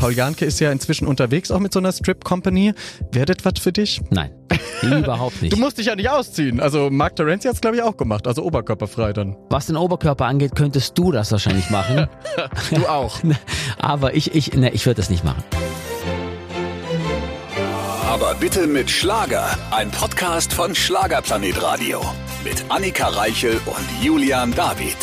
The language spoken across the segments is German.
Paul Janke ist ja inzwischen unterwegs auch mit so einer Strip Company. Wäre das was für dich? Nein, überhaupt nicht. Du musst dich ja nicht ausziehen. Also Mark Terenzi hat es glaube ich auch gemacht, also oberkörperfrei dann. Was den Oberkörper angeht, könntest du das wahrscheinlich machen. du auch. Aber ich, ich, ne, ich würde das nicht machen. Aber bitte mit Schlager. Ein Podcast von Schlagerplanet Radio. Mit Annika Reichel und Julian David.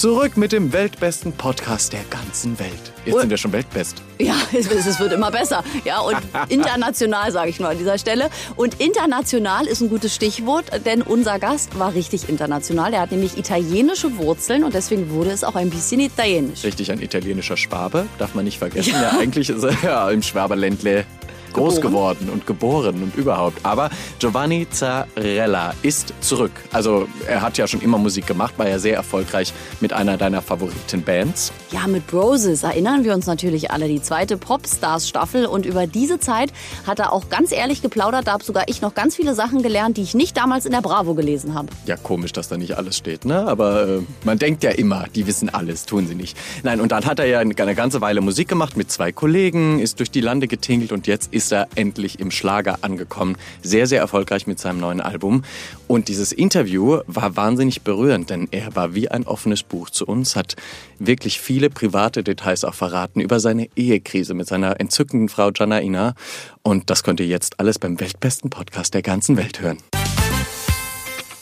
Zurück mit dem weltbesten Podcast der ganzen Welt. Jetzt Und- sind wir schon weltbest. Ja, es, es wird immer besser. Ja, und international sage ich nur an dieser Stelle. Und international ist ein gutes Stichwort, denn unser Gast war richtig international. Er hat nämlich italienische Wurzeln und deswegen wurde es auch ein bisschen italienisch. Richtig, ein italienischer Schwabe, darf man nicht vergessen. Ja, eigentlich ist er ja im Schwaberländle groß Geboren. geworden und geboren und überhaupt. Aber Giovanni Zarella ist zurück. Also er hat ja schon immer Musik gemacht, war ja sehr erfolgreich mit einer deiner Favoritenbands. Ja, mit Broses erinnern wir uns natürlich alle, die zweite Popstars-Staffel. Und über diese Zeit hat er auch ganz ehrlich geplaudert. Da habe sogar ich noch ganz viele Sachen gelernt, die ich nicht damals in der Bravo gelesen habe. Ja, komisch, dass da nicht alles steht, ne? Aber äh, man denkt ja immer, die wissen alles, tun sie nicht. Nein, und dann hat er ja eine ganze Weile Musik gemacht mit zwei Kollegen, ist durch die Lande getingelt und jetzt ist er endlich im Schlager angekommen. Sehr, sehr erfolgreich mit seinem neuen Album. Und dieses Interview war wahnsinnig berührend, denn er war wie ein offenes Buch zu uns, hat wirklich viele private Details auch verraten über seine Ehekrise mit seiner entzückenden Frau Janaina. Und das könnt ihr jetzt alles beim weltbesten Podcast der ganzen Welt hören.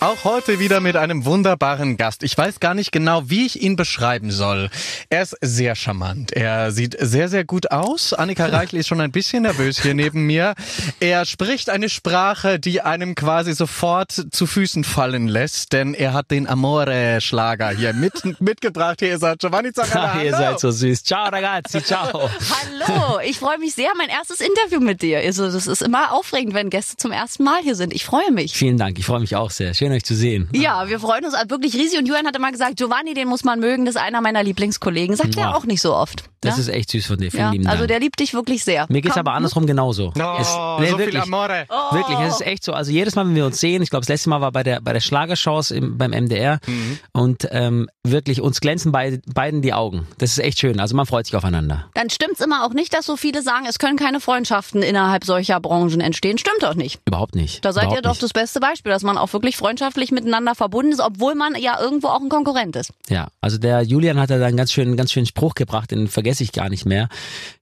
Auch heute wieder mit einem wunderbaren Gast. Ich weiß gar nicht genau, wie ich ihn beschreiben soll. Er ist sehr charmant. Er sieht sehr, sehr gut aus. Annika Reichel ist schon ein bisschen nervös hier neben mir. Er spricht eine Sprache, die einem quasi sofort zu Füßen fallen lässt, denn er hat den Amore-Schlager hier mit, mitgebracht. Hier ist er, Giovanni Zarella. Ach, ihr Hallo. seid so süß. Ciao ragazzi, ciao. Hallo, ich freue mich sehr. Mein erstes Interview mit dir. Also, das ist immer aufregend, wenn Gäste zum ersten Mal hier sind. Ich freue mich. Vielen Dank, ich freue mich auch sehr. Schön euch zu sehen. Ja, wir freuen uns wirklich riesig. Und Julian hat immer gesagt, Giovanni, den muss man mögen. Das ist einer meiner Lieblingskollegen. Sagt er auch nicht so oft. Das ja? ist echt süß von dir. Vielen ja, lieben Dank. also der liebt dich wirklich sehr. Mir geht's Komm, aber andersrum genauso. Oh, es, so nee, viel wirklich, Amore. wirklich, es ist echt so. Also jedes Mal, wenn wir uns sehen, ich glaube, das letzte Mal war bei der bei der Schlagershows im, beim MDR Mhm. und ähm, wirklich uns glänzen beid, beiden die Augen. Das ist echt schön. Also man freut sich aufeinander. Dann stimmt's immer auch nicht, dass so viele sagen, es können keine Freundschaften innerhalb solcher Branchen entstehen. Stimmt doch nicht. Überhaupt nicht. Da seid ihr Überhaupt doch nicht. das beste Beispiel, dass man auch wirklich freundschaftlich miteinander verbunden ist, obwohl man ja irgendwo auch ein Konkurrent ist. Ja, also der Julian hat da einen ganz schönen, ganz schönen Spruch gebracht, den vergesse ich gar nicht mehr.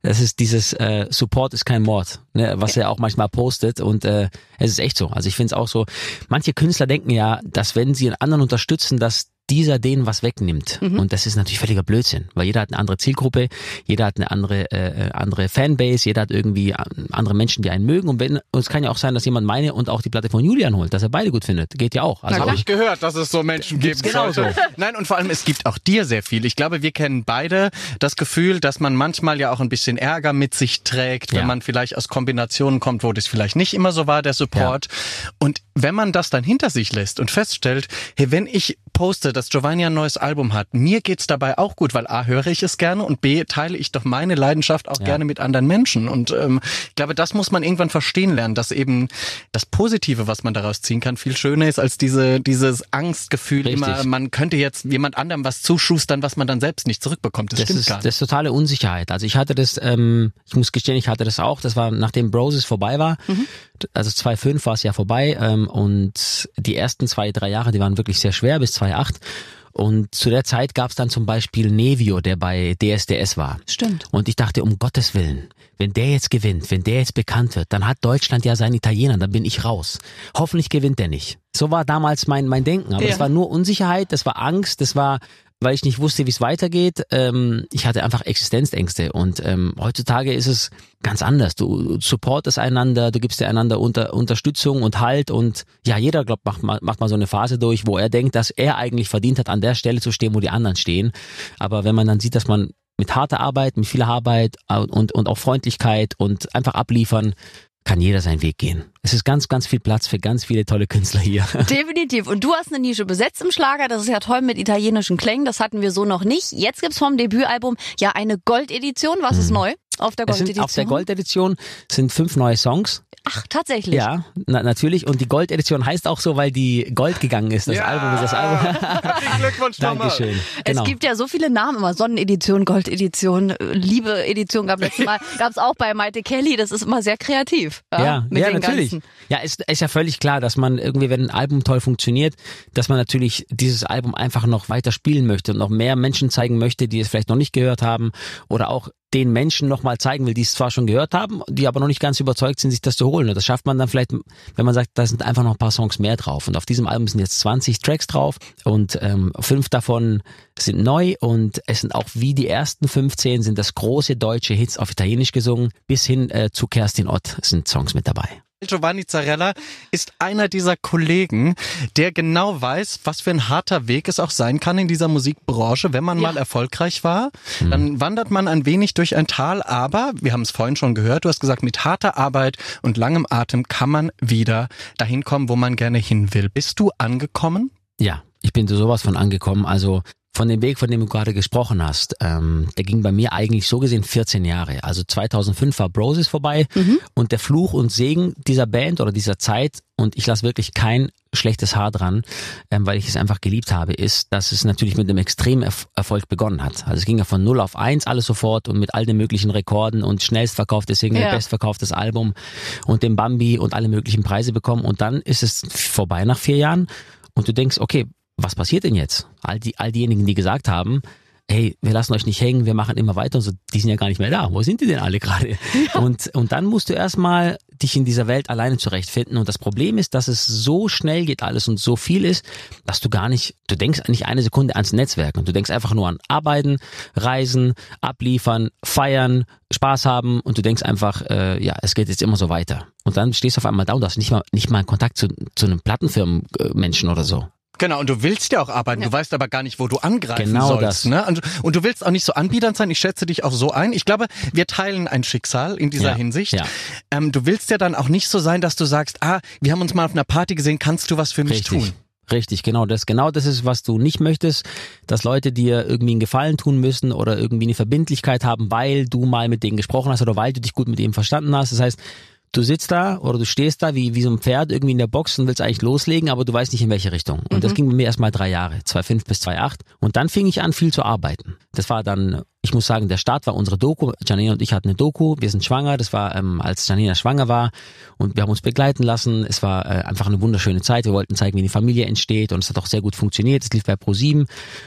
Das ist dieses äh, Support ist kein Mord, ne, was er auch manchmal postet und äh, es ist echt so. Also ich finde es auch so. Manche Künstler denken ja, dass wenn sie einen anderen unterstützen, dass dieser denen was wegnimmt. Und das ist natürlich völliger Blödsinn, weil jeder hat eine andere Zielgruppe, jeder hat eine andere äh, äh, andere Fanbase, jeder hat irgendwie äh, andere Menschen, die einen mögen. Und wenn und es kann ja auch sein, dass jemand meine und auch die Platte von Julian holt, dass er beide gut findet. Geht ja auch. Also Habe ich gehört, dass es so Menschen geben genauso. sollte. Nein, und vor allem, es gibt auch dir sehr viel. Ich glaube, wir kennen beide das Gefühl, dass man manchmal ja auch ein bisschen Ärger mit sich trägt, wenn Ja. man vielleicht aus Kombinationen kommt, wo das vielleicht nicht immer so war, der Support. Und wenn man das dann hinter sich lässt und feststellt, hey, wenn ich poste, dass Giovanni ein neues Album hat, mir geht's dabei auch gut, weil A, höre ich es gerne und B, teile ich doch meine Leidenschaft auch Ja. gerne mit anderen Menschen. Und ähm, ich glaube, das muss man irgendwann verstehen lernen, dass eben das Positive, was man daraus ziehen kann, viel schöner ist als diese, dieses Angstgefühl Richtig. immer, man könnte jetzt jemand anderem was zuschustern, was man dann selbst nicht zurückbekommt. Das, das stimmt ist, gar das nicht. ist totale Unsicherheit. Also ich hatte das, ähm, ich muss gestehen, ich hatte das auch. Das war nachdem Broses vorbei war. Also 2005 war es ja vorbei ähm, und die ersten zwei, drei Jahre, die waren wirklich sehr schwer bis 2008. Und zu der Zeit gab es dann zum Beispiel Nevio, der bei DSDS war. Stimmt. Und ich dachte, um Gottes Willen, wenn der jetzt gewinnt, wenn der jetzt bekannt wird, dann hat Deutschland ja seinen Italiener, dann bin ich raus. Hoffentlich gewinnt der nicht. So war damals mein, mein Denken. Aber Ja. es war nur Unsicherheit, das war Angst, das war, weil ich nicht wusste, wie es weitergeht. Ähm, ich hatte einfach Existenzängste. Und ähm, heutzutage ist es ganz anders. Du supportest einander, du gibst dir einander unter, Unterstützung und Halt. Und ja, jeder, glaubt, macht mal, macht mal so eine Phase durch, wo er denkt, dass er eigentlich verdient hat, an der Stelle zu stehen, wo die anderen stehen. Aber wenn man dann sieht, dass man mit harter Arbeit, mit viel Arbeit äh, und, und auch Freundlichkeit und einfach abliefern, kann jeder seinen Weg gehen. Es ist ganz, ganz viel Platz für ganz viele tolle Künstler hier. Definitiv. Und du hast eine Nische besetzt im Schlager. Das ist ja toll mit italienischen Klängen. Das hatten wir so noch nicht. Jetzt gibt's vom Debütalbum ja eine Goldedition. Was Mhm. ist neu? Auf der Es Goldedition? auf der Goldedition sind fünf neue Songs. Ach, tatsächlich. Ja, na, natürlich. Und die Goldedition heißt auch so, weil die Gold gegangen ist. Das Album ist das Album. Glückwunsch Dankeschön. Genau. Es gibt ja so viele Namen immer. Sonnenedition, Goldedition, äh, Liebe-Edition gab letztes Mal. gab es auch bei Maite Kelly. Das ist immer sehr kreativ. Ja, Ja, mit ja den natürlich. Ganzen. Ja, ist, ist ja völlig klar, dass man irgendwie, wenn ein Album toll funktioniert, dass man natürlich dieses Album einfach noch weiter spielen möchte und noch mehr Menschen zeigen möchte, die es vielleicht noch nicht gehört haben oder auch den Menschen nochmal zeigen will, die es zwar schon gehört haben, die aber noch nicht ganz überzeugt sind, sich das zu holen. Und das schafft man dann vielleicht, wenn man sagt, da sind einfach noch ein paar Songs mehr drauf. Und auf diesem Album sind jetzt 20 Tracks drauf und ähm, fünf davon sind neu und es sind auch wie die ersten 15 sind das große deutsche Hits auf Italienisch gesungen, bis hin äh, zu Kerstin Ott sind Songs mit dabei. Giovanni Zarella ist einer dieser Kollegen, der genau weiß, was für ein harter Weg es auch sein kann in dieser Musikbranche. Wenn man Ja. mal erfolgreich war, dann wandert man ein wenig durch ein Tal, aber, wir haben es vorhin schon gehört, du hast gesagt, mit harter Arbeit und langem Atem kann man wieder dahin kommen, wo man gerne hin will. Bist du angekommen? Ja, ich bin zu sowas von angekommen. Also von dem Weg, von dem du gerade gesprochen hast, ähm, der ging bei mir eigentlich so gesehen 14 Jahre. Also 2005 war Broses vorbei und der Fluch und Segen dieser Band oder dieser Zeit und ich lasse wirklich kein schlechtes Haar dran, ähm, weil ich es einfach geliebt habe, ist, dass es natürlich mit einem extremen Erf Erfolg begonnen hat. Also es ging ja von 0 auf 1 alles sofort und mit all den möglichen Rekorden und schnellstverkauftes Single, Ja. bestverkauftes Album und dem Bambi und alle möglichen Preise bekommen und dann ist es vorbei nach vier Jahren und du denkst, okay, was passiert denn jetzt? All die, all diejenigen, die gesagt haben, hey, wir lassen euch nicht hängen, wir machen immer weiter und so, die sind ja gar nicht mehr da. Wo sind die denn alle gerade? Und, und dann musst du erstmal dich in dieser Welt alleine zurechtfinden. Und das Problem ist, dass es so schnell geht alles und so viel ist, dass du gar nicht, du denkst nicht eine Sekunde ans Netzwerk und du denkst einfach nur an Arbeiten, Reisen, abliefern, feiern, Spaß haben und du denkst einfach, äh, ja, es geht jetzt immer so weiter. Und dann stehst du auf einmal da und hast nicht mal, nicht mal Kontakt zu, zu einem Plattenfirmenmenschen oder so. Genau, und du willst ja auch arbeiten, du weißt aber gar nicht, wo du angreifen Genau sollst. das. Ne? Und, und du willst auch nicht so anbiedernd sein, ich schätze dich auch so ein. Ich glaube, wir teilen ein Schicksal in dieser Ja, Hinsicht. ja. Ähm, du willst ja dann auch nicht so sein, dass du sagst, ah, wir haben uns mal auf einer Party gesehen, kannst du was für mich Richtig. tun? Richtig, genau das. Genau das ist, was du nicht möchtest, dass Leute dir irgendwie einen Gefallen tun müssen oder irgendwie eine Verbindlichkeit haben, weil du mal mit denen gesprochen hast oder weil du dich gut mit ihnen verstanden hast. Das heißt, du sitzt da oder du stehst da wie, wie so ein Pferd irgendwie in der Box und willst eigentlich loslegen, aber du weißt nicht in welche Richtung. Und das ging bei mir erstmal drei Jahre, 2005 bis 2008. Und dann fing ich an, viel zu arbeiten. Das war dann, ich muss sagen, der Start war unsere Doku. Janina und ich hatten eine Doku. Wir sind schwanger. Das war, ähm, als Janina schwanger war. Und wir haben uns begleiten lassen. Es war äh, einfach eine wunderschöne Zeit. Wir wollten zeigen, wie eine Familie entsteht. Und es hat auch sehr gut funktioniert. Es lief bei Pro7.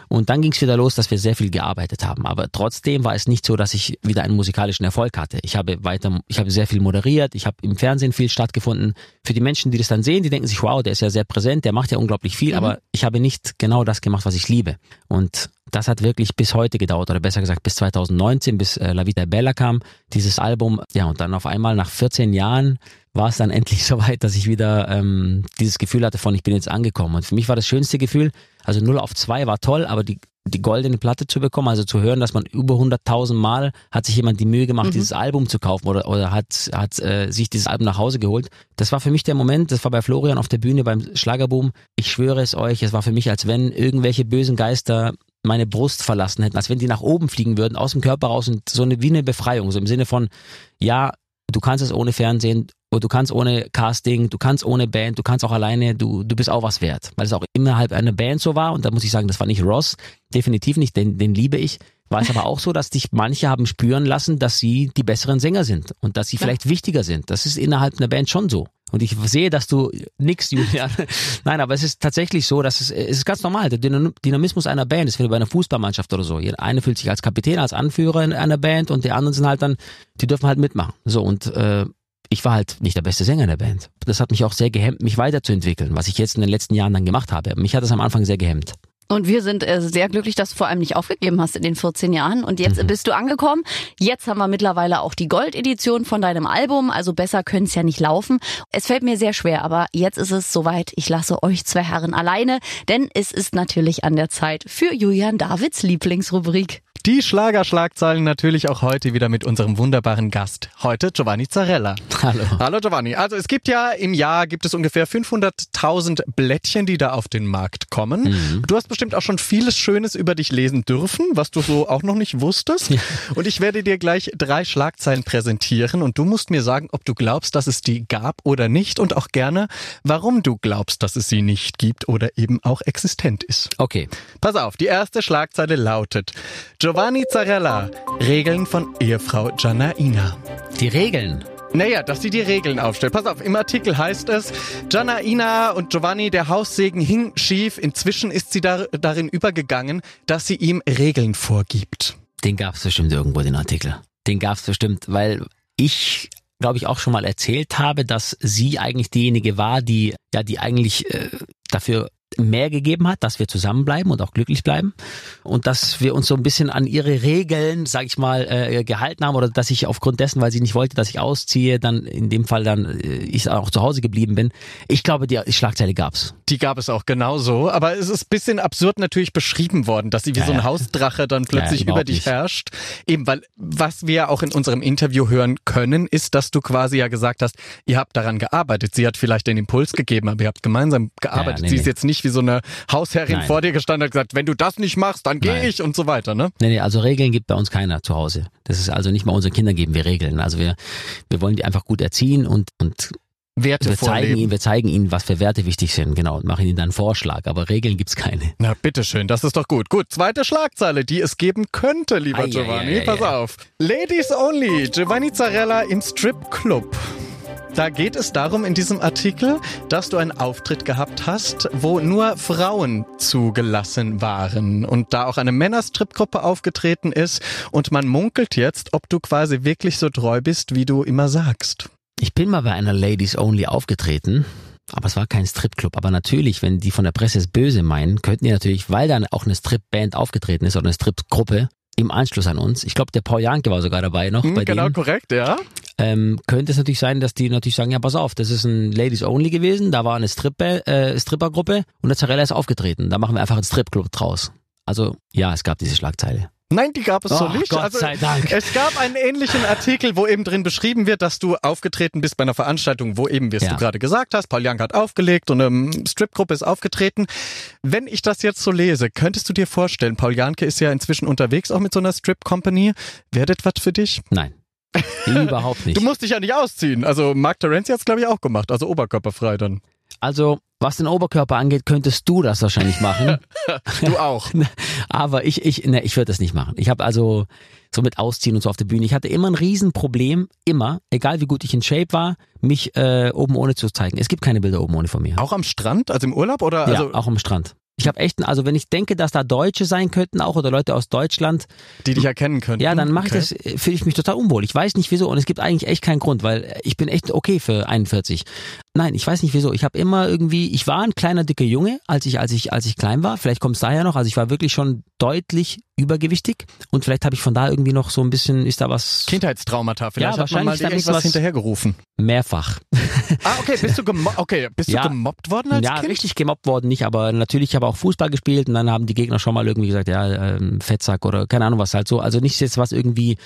Und dann ging es wieder los, dass wir sehr viel gearbeitet haben. Aber trotzdem war es nicht so, dass ich wieder einen musikalischen Erfolg hatte. Ich habe weiter, ich habe sehr viel moderiert. Ich habe im Fernsehen viel stattgefunden. Für die Menschen, die das dann sehen, die denken sich, wow, der ist ja sehr präsent, der macht ja unglaublich viel. Aber ich habe nicht genau das gemacht, was ich liebe. Und das hat wirklich bis heute gedauert, oder besser gesagt bis 2019, bis äh, La Vita Bella kam, dieses Album. Ja, und dann auf einmal nach 14 Jahren war es dann endlich soweit, dass ich wieder ähm, dieses Gefühl hatte von, ich bin jetzt angekommen. Und für mich war das schönste Gefühl, also 0 auf 2 war toll, aber die, die goldene Platte zu bekommen, also zu hören, dass man über 100.000 Mal hat sich jemand die Mühe gemacht, dieses Album zu kaufen oder, oder hat, hat äh, sich dieses Album nach Hause geholt. Das war für mich der Moment, das war bei Florian auf der Bühne beim Schlagerboom. Ich schwöre es euch, es war für mich, als wenn irgendwelche bösen Geister meine Brust verlassen hätten, als wenn die nach oben fliegen würden, aus dem Körper raus und so eine, wie eine Befreiung, so im Sinne von, ja, du kannst es ohne Fernsehen, oder du kannst ohne Casting, du kannst ohne Band, du kannst auch alleine, du, du bist auch was wert. Weil es auch innerhalb einer Band so war und da muss ich sagen, das war nicht Ross, definitiv nicht, den, den liebe ich. War es aber auch so, dass dich manche haben spüren lassen, dass sie die besseren Sänger sind und dass sie vielleicht wichtiger sind. Das ist innerhalb einer Band schon so. Und ich sehe, dass du nix, Julian. Nein, aber es ist tatsächlich so, dass es, es ist ganz normal. Der Dynam- Dynamismus einer Band ist wie bei einer Fußballmannschaft oder so. Eine fühlt sich als Kapitän, als Anführer in einer Band und die anderen sind halt dann, die dürfen halt mitmachen. So und äh, ich war halt nicht der beste Sänger in der Band. Das hat mich auch sehr gehemmt, mich weiterzuentwickeln, was ich jetzt in den letzten Jahren dann gemacht habe. Mich hat das am Anfang sehr gehemmt. Und wir sind äh, sehr glücklich, dass du vor allem nicht aufgegeben hast in den 14 Jahren. Und jetzt bist du angekommen. Jetzt haben wir mittlerweile auch die Goldedition von deinem Album. Also besser könnte es ja nicht laufen. Es fällt mir sehr schwer, aber jetzt ist es soweit. Ich lasse euch zwei Herren alleine, denn es ist natürlich an der Zeit für Julian Davids Lieblingsrubrik. Die Schlagerschlagzeilen natürlich auch heute wieder mit unserem wunderbaren Gast. Heute Giovanni Zarella. Hallo. Hallo Giovanni. Also es gibt ja im Jahr gibt es ungefähr 500.000 Blättchen, die da auf den Markt kommen. Du hast bestimmt auch schon vieles Schönes über dich lesen dürfen, was du so auch noch nicht wusstest. Und ich werde dir gleich drei Schlagzeilen präsentieren und du musst mir sagen, ob du glaubst, dass es die gab oder nicht und auch gerne, warum du glaubst, dass es sie nicht gibt oder eben auch existent ist. Okay. Pass auf, die erste Schlagzeile lautet Giovanni Zarella, Regeln von Ehefrau Giannaina. Die Regeln. Naja, dass sie die Regeln aufstellt. Pass auf, im Artikel heißt es, Giannaina und Giovanni, der Haussegen hing schief. Inzwischen ist sie dar darin übergegangen, dass sie ihm Regeln vorgibt. Den gab's bestimmt irgendwo, den Artikel. Den gab's bestimmt, weil ich glaube ich auch schon mal erzählt habe, dass sie eigentlich diejenige war, die ja die eigentlich äh, dafür mehr gegeben hat, dass wir zusammenbleiben und auch glücklich bleiben und dass wir uns so ein bisschen an ihre Regeln, sag ich mal, äh, gehalten haben oder dass ich aufgrund dessen, weil sie nicht wollte, dass ich ausziehe, dann in dem Fall dann äh, ich auch zu Hause geblieben bin. Ich glaube, die Schlagzeile gab's. Die gab es auch genauso, aber es ist bisschen absurd natürlich beschrieben worden, dass sie wie Ja, so ein ja. Hausdrache dann plötzlich Ja, über dich nicht. herrscht. Eben, weil was wir auch in unserem Interview hören können, ist, dass du quasi ja gesagt hast, ihr habt daran gearbeitet. Sie hat vielleicht den Impuls gegeben, aber ihr habt gemeinsam gearbeitet. nee, sie ist nee. jetzt nicht wie so eine Hausherrin Nein. vor dir gestanden und gesagt, wenn du das nicht machst, dann gehe ich und so weiter, ne? Nee, nee, also Regeln gibt bei uns keiner zu Hause. Das ist also nicht mal unseren Kindern geben wir Regeln. Also wir, wir wollen die einfach gut erziehen und, und Werte wir zeigen ihnen, wir zeigen ihnen, was für Werte wichtig sind, genau, und machen ihnen dann einen Vorschlag. Aber Regeln gibt's keine. Na, bitteschön, das ist doch gut. Gut, zweite Schlagzeile, die es geben könnte, lieber ei, Giovanni. ei, ei, Pass ei. auf. Ladies only, Giovanni Zarella im Stripclub. Da geht es darum in diesem Artikel, dass du einen Auftritt gehabt hast, wo nur Frauen zugelassen waren und da auch eine Männerstripgruppe aufgetreten ist und man munkelt jetzt, ob du quasi wirklich so treu bist, wie du immer sagst. Ich bin mal bei einer Ladies Only aufgetreten, aber es war kein Stripclub. Aber natürlich, wenn die von der Presse es böse meinen, könnten die natürlich, weil dann auch eine Stripband aufgetreten ist oder eine Stripgruppe im Anschluss an uns, ich glaube, der Paul Janke war sogar dabei noch Hm, bei genau denen, korrekt, ja. Ähm, könnte es natürlich sein, dass die natürlich sagen, ja, pass auf, das ist ein Ladies Only gewesen, da war eine Strip äh, Strippergruppe und der Zarella ist aufgetreten. Da machen wir einfach einen Stripclub draus. Also ja, es gab diese Schlagzeile. Nein, die gab es so Oh, nicht. Gott also, sei Dank. Es gab einen ähnlichen Artikel, wo eben drin beschrieben wird, dass du aufgetreten bist bei einer Veranstaltung, wo eben, wie es Ja. du gerade gesagt hast, Paul Jank hat aufgelegt und eine Stripgruppe ist aufgetreten. Wenn ich das jetzt so lese, könntest du dir vorstellen, Paul Janke ist ja inzwischen unterwegs auch mit so einer Strip Company. Wäre das was für dich? Nein. Überhaupt nicht. Du musst dich ja nicht ausziehen. Also Mark Terenzi hat es glaube ich auch gemacht, also oberkörperfrei dann. Also, was den Oberkörper angeht, könntest du das wahrscheinlich machen. Du auch. Aber ich, ich, ne, ich würde das nicht machen. Ich habe also so mit Ausziehen und so auf der Bühne. Ich hatte immer ein Riesenproblem, immer, egal wie gut ich in Shape war, mich äh, oben ohne zu zeigen. Es gibt keine Bilder oben ohne von mir. Auch am Strand, also im Urlaub oder ja, also auch am Strand. Ich habe echt, also wenn ich denke, dass da Deutsche sein könnten auch oder Leute aus Deutschland, die dich erkennen können? ja, dann mache ich Okay. das, äh, fühle ich mich total unwohl. Ich weiß nicht wieso und es gibt eigentlich echt keinen Grund, weil ich bin echt okay für 41. Nein, ich weiß nicht wieso. Ich habe immer irgendwie, ich war ein kleiner dicker Junge, als ich als ich als ich klein war. Vielleicht kommt es daher noch. Also ich war wirklich schon deutlich übergewichtig und vielleicht habe ich von da irgendwie noch so ein bisschen, ist da was Kindheitstraumata. Vielleicht Ja, hat man mal wahrscheinlich was- hinterhergerufen. mehrfach. Ah, okay, bist du, gemo okay, bist Ja. du gemobbt worden als ja, Kind? richtig gemobbt worden nicht, aber natürlich habe ich auch Fußball gespielt und dann haben die Gegner schon mal irgendwie gesagt, ja, ähm, Fettsack oder keine Ahnung was halt so. Also nicht jetzt was irgendwie,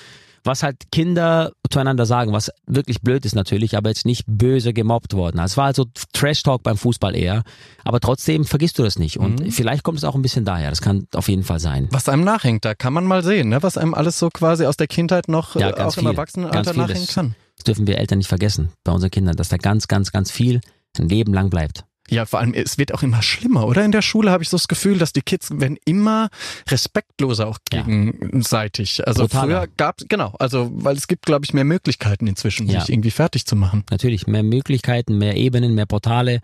was halt Kinder zueinander sagen, was wirklich blöd ist natürlich, aber jetzt nicht böse gemobbt worden. Es war also Trash-Talk beim Fußball eher, aber trotzdem vergisst du das nicht und Mhm. vielleicht kommt es auch ein bisschen daher, das kann auf jeden Fall sein. Was einem nachhängt, da kann man mal sehen, ne? was einem alles so quasi aus der Kindheit noch Ja, äh, auch im viel. Erwachsenenalter Ganz viel. nachhängen Das- kann. Das dürfen wir Eltern nicht vergessen bei unseren Kindern, dass da ganz, ganz, ganz viel ein Leben lang bleibt. Ja, vor allem, es wird auch immer schlimmer, oder? In der Schule habe ich so das Gefühl, dass die Kids werden immer respektloser auch Ja. gegenseitig. Also Brutaler. früher gab genau, also weil es gibt, glaube ich, mehr Möglichkeiten inzwischen, Ja. sich irgendwie fertig zu machen. Natürlich mehr Möglichkeiten, mehr Ebenen, mehr Portale.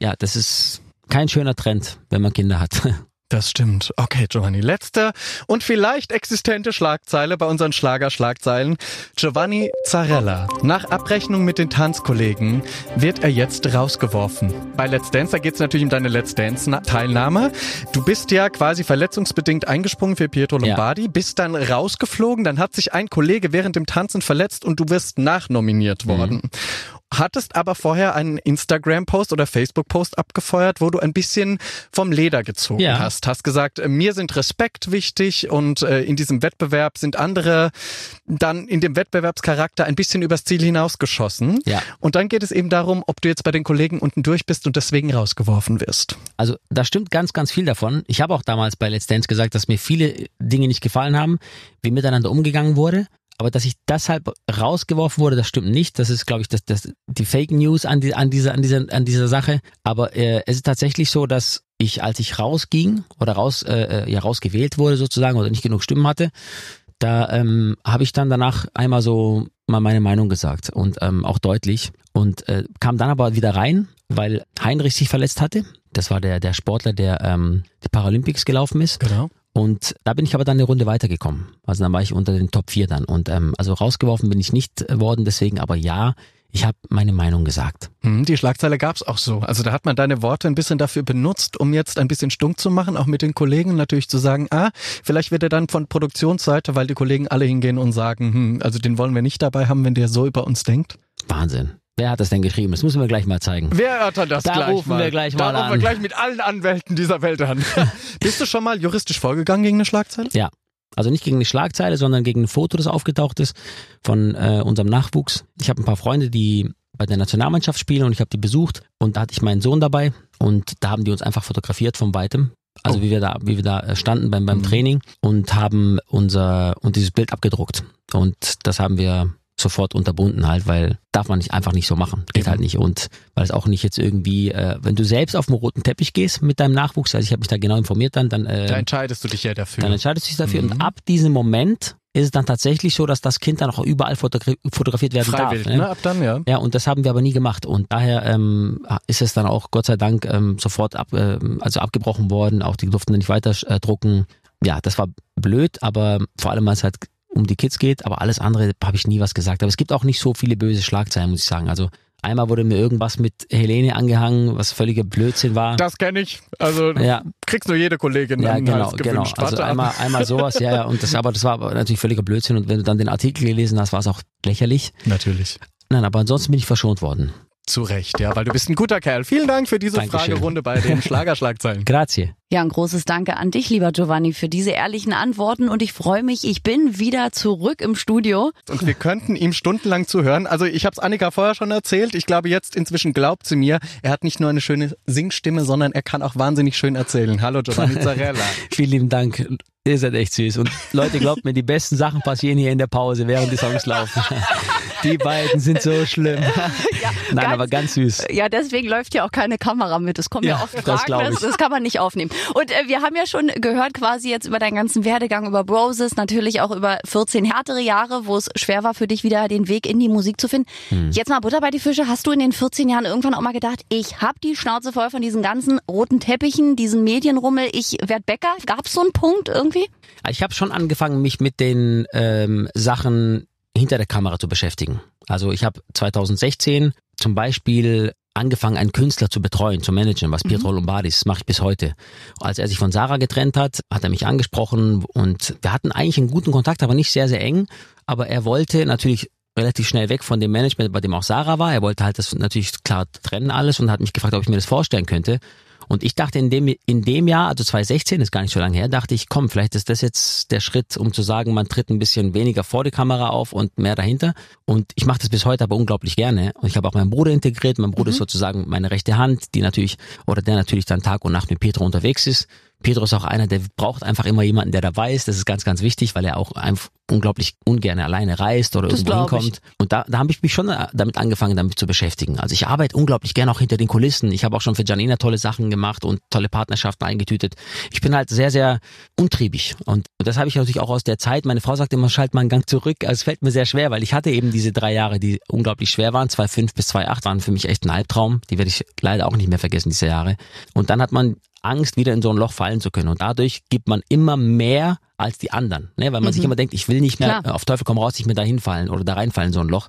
Ja, das ist kein schöner Trend, wenn man Kinder hat. Das stimmt. Okay, Giovanni, letzte und vielleicht existente Schlagzeile bei unseren Schlager-Schlagzeilen. Giovanni Zarella. Nach Abrechnung mit den Tanzkollegen wird er jetzt rausgeworfen. Bei Let's Dance, da geht es natürlich um deine Let's Dance-Teilnahme. Du bist ja quasi verletzungsbedingt eingesprungen für Pietro Ja. Lombardi, bist dann rausgeflogen, dann hat sich ein Kollege während dem Tanzen verletzt und du wirst nachnominiert worden. Hattest aber vorher einen Instagram-Post oder Facebook-Post abgefeuert, wo du ein bisschen vom Leder gezogen Ja. hast. Hast gesagt, äh, mir sind Respekt wichtig und äh, in diesem Wettbewerb sind andere dann in dem Wettbewerbscharakter ein bisschen übers Ziel hinausgeschossen. Ja. Und dann geht es eben darum, ob du jetzt bei den Kollegen unten durch bist und deswegen rausgeworfen wirst. Also da stimmt ganz, ganz viel davon. Ich habe auch damals bei Let's Dance gesagt, dass mir viele Dinge nicht gefallen haben, wie miteinander umgegangen wurde. Aber dass ich deshalb rausgeworfen wurde, das stimmt nicht. Das ist, glaube ich, das, das, die Fake News an, die, an, dieser, an, dieser, an dieser Sache. Aber äh, es ist tatsächlich so, dass ich, als ich rausging oder raus, äh, äh, ja, rausgewählt wurde sozusagen oder nicht genug Stimmen hatte, da ähm, habe ich dann danach einmal so mal meine Meinung gesagt und ähm, auch deutlich und äh, kam dann aber wieder rein, weil Heinrich sich verletzt hatte. Das war der, der Sportler, der ähm, die Paralympics gelaufen ist. Genau. Und da bin ich aber dann eine Runde weitergekommen. Also dann war ich unter den Top 4 dann. Und ähm, also rausgeworfen bin ich nicht worden, deswegen aber ja, ich habe meine Meinung gesagt. Hm, Die Schlagzeile gab's auch so. Also da hat man deine Worte ein bisschen dafür benutzt, um jetzt ein bisschen stunk zu machen, auch mit den Kollegen natürlich zu sagen, ah, vielleicht wird er dann von Produktionsseite, weil die Kollegen alle hingehen und sagen, hm, also den wollen wir nicht dabei haben, wenn der so über uns denkt. Wahnsinn. Wer hat das denn geschrieben? Das müssen wir gleich mal zeigen. Wer hat das Da gleich rufen mal? wir gleich da mal rufen wir an. gleich mit allen Anwälten dieser Welt an. Bist du schon mal juristisch vorgegangen gegen eine Schlagzeile? Ja. Also nicht gegen eine Schlagzeile, sondern gegen ein Foto, das aufgetaucht ist von äh, unserem Nachwuchs. Ich habe ein paar Freunde, die bei der Nationalmannschaft spielen und ich habe die besucht und da hatte ich meinen Sohn dabei und da haben die uns einfach fotografiert von weitem. Also Oh. wie wir da, wie wir da äh, standen beim, beim Mhm. Training und haben unser und dieses Bild abgedruckt. Und das haben wir sofort unterbunden halt, weil darf man nicht einfach nicht so machen. Geht Eben. halt nicht. Und weil es auch nicht jetzt irgendwie, äh, wenn du selbst auf dem roten Teppich gehst mit deinem Nachwuchs, also ich habe mich da genau informiert dann, dann äh, Da entscheidest du dich ja dafür. dann entscheidest du dich dafür. Mhm. Und ab diesem Moment ist es dann tatsächlich so, dass das Kind dann auch überall fotogra fotografiert werden Freiwillig, darf. ne? Ab dann, ja. Ja, und das haben wir aber nie gemacht. Und daher ähm, ist es dann auch Gott sei Dank ähm, sofort ab, ähm, also abgebrochen worden. Auch die durften dann nicht weiter äh, drucken. Ja, das war blöd, aber vor allem, weil es halt um die Kids geht. Aber alles andere habe ich nie was gesagt. Aber es gibt auch nicht so viele böse Schlagzeilen, muss ich sagen. Also einmal wurde mir irgendwas mit Helene angehangen, was völliger Blödsinn war. Das kenne ich. Also ja, kriegst nur jede Kollegin ja, genau, Hals genau. Also Warte ab. einmal, einmal sowas, ja, ja. Und das, aber das war natürlich völliger Blödsinn. Und wenn du dann den Artikel gelesen hast, war es auch lächerlich. Natürlich. Nein, aber ansonsten bin ich verschont worden. Zu Recht, ja, weil du bist ein guter Kerl. Vielen Dank für diese Dankeschön. Fragerunde bei den Schlagerschlagzeilen. Grazie. Ja, ein großes Danke an dich, lieber Giovanni, für diese ehrlichen Antworten. Und ich freue mich, ich bin wieder zurück im Studio. Und wir könnten ihm stundenlang zuhören. Also ich habe es Annika vorher schon erzählt. Ich glaube jetzt inzwischen glaubt sie mir, er hat nicht nur eine schöne Singstimme, sondern er kann auch wahnsinnig schön erzählen. Hallo Giovanni Zarella. Vielen lieben Dank. Ihr seid echt süß. Und Leute, glaubt mir, die besten Sachen passieren hier in der Pause, während die Songs laufen. Die beiden sind so schlimm. Nein, ganz- aber ganz süß. Ja, deswegen läuft ja auch keine Kamera mit. Es kommen ja, Ja, oft das Fragen, das, ich. das kann man nicht aufnehmen. Und äh, wir haben ja schon gehört quasi jetzt über deinen ganzen Werdegang, über Broses, natürlich auch über 14 härtere Jahre, wo es schwer war für dich wieder den Weg in die Musik zu finden. Hm. Jetzt mal Butter bei die Fische. Hast du in den 14 Jahren irgendwann auch mal gedacht, ich hab die Schnauze voll von diesen ganzen roten Teppichen, diesen Medienrummel, ich werd Bäcker? Gab es so einen Punkt irgendwie? Ich habe schon angefangen, mich mit den ähm, Sachen hinter der Kamera zu beschäftigen. Also ich habe 2016 zum Beispiel angefangen, einen Künstler zu betreuen, zu managen, was Pietro Lombardi ist. Das mache ich bis heute. Als er sich von Sarah getrennt hat, hat er mich angesprochen und wir hatten eigentlich einen guten Kontakt, aber nicht sehr, sehr eng. Aber er wollte natürlich relativ schnell weg von dem Management, bei dem auch Sarah war. Er wollte halt das natürlich klar trennen alles und hat mich gefragt, ob ich mir das vorstellen könnte. Und ich dachte in dem, in dem Jahr, also 2016, ist gar nicht so lange her, dachte ich, komm, vielleicht ist das jetzt der Schritt, um zu sagen, man tritt ein bisschen weniger vor die Kamera auf und mehr dahinter. Und ich mache das bis heute aber unglaublich gerne. Und ich habe auch meinen Bruder integriert. Mein Bruder ist sozusagen meine rechte Hand, die natürlich, oder der natürlich dann Tag und Nacht mit Petro unterwegs ist. Petro ist auch einer, der braucht einfach immer jemanden, der dabei ist. Das ist ganz, ganz wichtig, weil er auch einfach unglaublich ungern alleine reist oder Das irgendwo glaub ich. hinkommt. Und da, da habe ich mich schon äh, damit angefangen, damit zu beschäftigen. Also ich arbeite unglaublich gern auch hinter den Kulissen. Ich habe auch schon für Janina tolle Sachen gemacht und tolle Partnerschaften eingetütet. Ich bin halt sehr, sehr untriebig. Und das habe ich natürlich auch aus der Zeit. Meine Frau sagt immer, schalt mal einen Gang zurück. Also es fällt mir sehr schwer, weil ich hatte eben diese drei Jahre, die unglaublich schwer waren. 2005 bis 2008 waren für mich echt ein Albtraum. Die werde ich leider auch nicht mehr vergessen, diese Jahre. Und dann hat man Angst, wieder in so ein Loch fallen zu können. Und dadurch gibt man immer mehr als die anderen, ne? weil man sich immer denkt, ich will nicht mehr Mhm. Klar. auf Teufel komm raus, nicht mehr da hinfallen oder da reinfallen, so ein Loch.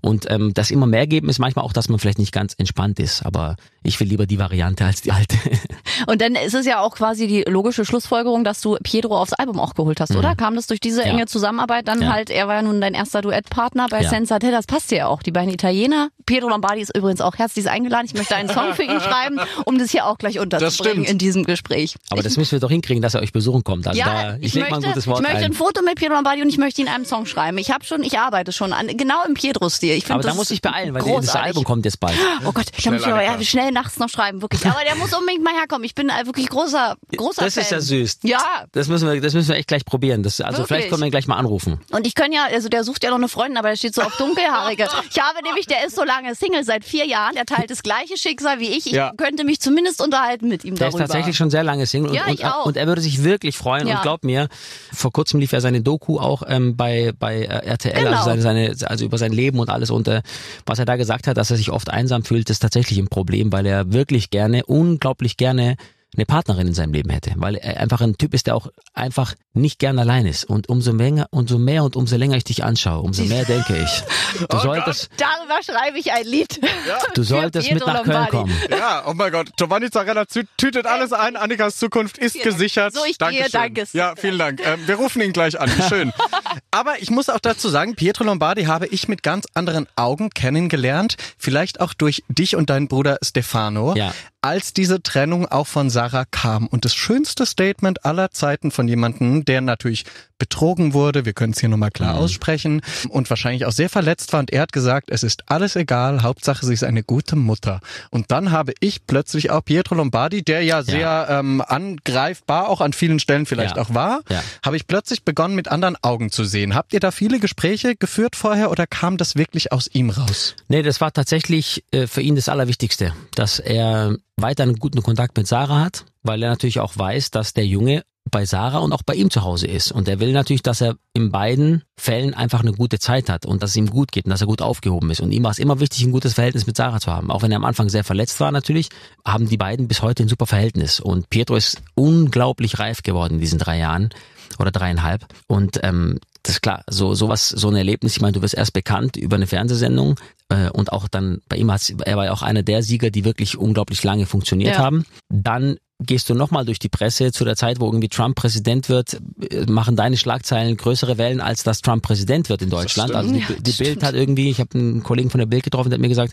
Und ähm, das immer mehr geben ist manchmal auch, dass man vielleicht nicht ganz entspannt ist, aber ich will lieber die Variante als die alte. Und dann ist es ja auch quasi die logische Schlussfolgerung, dass du Pietro aufs Album auch geholt hast, oder? Kam das durch diese Mhm. Ja. enge Zusammenarbeit dann Ja. halt, er war ja nun dein erster Duettpartner bei Ja. Senza Te, das passt dir ja auch. Die beiden Italiener. Pietro Lombardi ist übrigens auch herzlich eingeladen. Ich möchte einen Song für ihn schreiben, um das hier auch gleich unterzubringen in diesem Gespräch. Aber das müssen wir doch hinkriegen, dass er euch besuchen kommt. Also da, ich, leg möchte, mal ein gutes Wort ich möchte ein. ein Foto mit Pietro Lombardi und ich möchte ihn einen Song schreiben. Ich habe schon, ich arbeite schon an, genau im Pietro-Stil. Ich finde Aber da das muss ich beeilen, weil großartig. das Album kommt jetzt bald. Oh Gott, da muss ich aber Annika. ja, schnell nachts noch schreiben, wirklich. Aber der muss unbedingt mal herkommen. Ich bin wirklich großer, großer Das Fan. ist ja süß. Ja, Das müssen wir, das müssen wir echt gleich probieren. Das, also Wirklich? vielleicht können wir ihn gleich mal anrufen. Und ich kann ja, also der sucht ja noch eine Freundin, aber der steht so auf dunkelhaarige. Ich habe nämlich, der ist so lange Single seit vier Jahren, der teilt das gleiche Schicksal wie ich. Ich Ja. könnte mich zumindest unterhalten mit ihm Der darüber. ist tatsächlich schon sehr lange Single Ja, und, ich und, auch. und er würde sich wirklich freuen Ja. und glaub mir, vor kurzem lief ja seine Doku auch ähm, bei bei äh, RTL, Genau. also, seine, seine, also über sein Leben und alles und äh, was er da gesagt hat, dass er sich oft einsam fühlt, ist tatsächlich ein Problem, weil er wirklich gerne, unglaublich gerne eine Partnerin in seinem Leben hätte, weil er einfach ein Typ ist, der auch einfach nicht gern allein ist und umso mehr, umso mehr und umso länger ich dich anschaue, umso mehr denke ich, du Oh solltest, Darüber schreibe ich ein Lied. du Für solltest mit Pietro nach Köln Lombardi. kommen. Ja, oh mein Gott. Giovanni Zarella tü- tütet alles ein. Annikas Zukunft ist Vielen Dank. gesichert. So, ich gehe. Dankeschön. Danke. Ja, vielen Dank. Ähm, wir rufen ihn gleich an. Schön. Aber ich muss auch dazu sagen, Pietro Lombardi habe ich mit ganz anderen Augen kennengelernt. Vielleicht auch durch dich und deinen Bruder Stefano. Ja. Als diese Trennung auch von Sarah kam. Und das schönste Statement aller Zeiten von jemandem, der natürlich betrogen wurde, wir können es hier nochmal klar aussprechen, und wahrscheinlich auch sehr verletzt war. Und er hat gesagt, es ist alles egal, Hauptsache sie ist eine gute Mutter. Und dann habe ich plötzlich auch Pietro Lombardi, der ja sehr ähm, angreifbar auch an vielen Stellen vielleicht Ja. auch war, Ja. habe ich plötzlich begonnen mit anderen Augen zu sehen. Habt ihr da viele Gespräche geführt vorher oder kam das wirklich aus ihm raus? Nee, das war tatsächlich äh, für ihn das Allerwichtigste, dass er weiter einen guten Kontakt mit Sarah hat, weil er natürlich auch weiß, dass der Junge bei Sarah und auch bei ihm zu Hause ist. Und er will natürlich, dass er in beiden Fällen einfach eine gute Zeit hat und dass es ihm gut geht und dass er gut aufgehoben ist. Und ihm war es immer wichtig, ein gutes Verhältnis mit Sarah zu haben. Auch wenn er am Anfang sehr verletzt war natürlich, haben die beiden bis heute ein super Verhältnis. Und Pietro ist unglaublich reif geworden in diesen drei Jahren oder dreieinhalb. Und ähm, das ist klar, so sowas, so ein Erlebnis. Ich meine, du wirst erst bekannt über eine Fernsehsendung äh, und auch dann bei ihm hat er war ja auch einer der Sieger, die wirklich unglaublich lange funktioniert Ja. haben. Dann gehst du nochmal durch die Presse zu der Zeit, wo irgendwie Trump Präsident wird, äh, machen deine Schlagzeilen größere Wellen, als dass Trump Präsident wird in Deutschland. Also die, Ja, die Bild hat irgendwie, ich habe einen Kollegen von der Bild getroffen, der hat mir gesagt,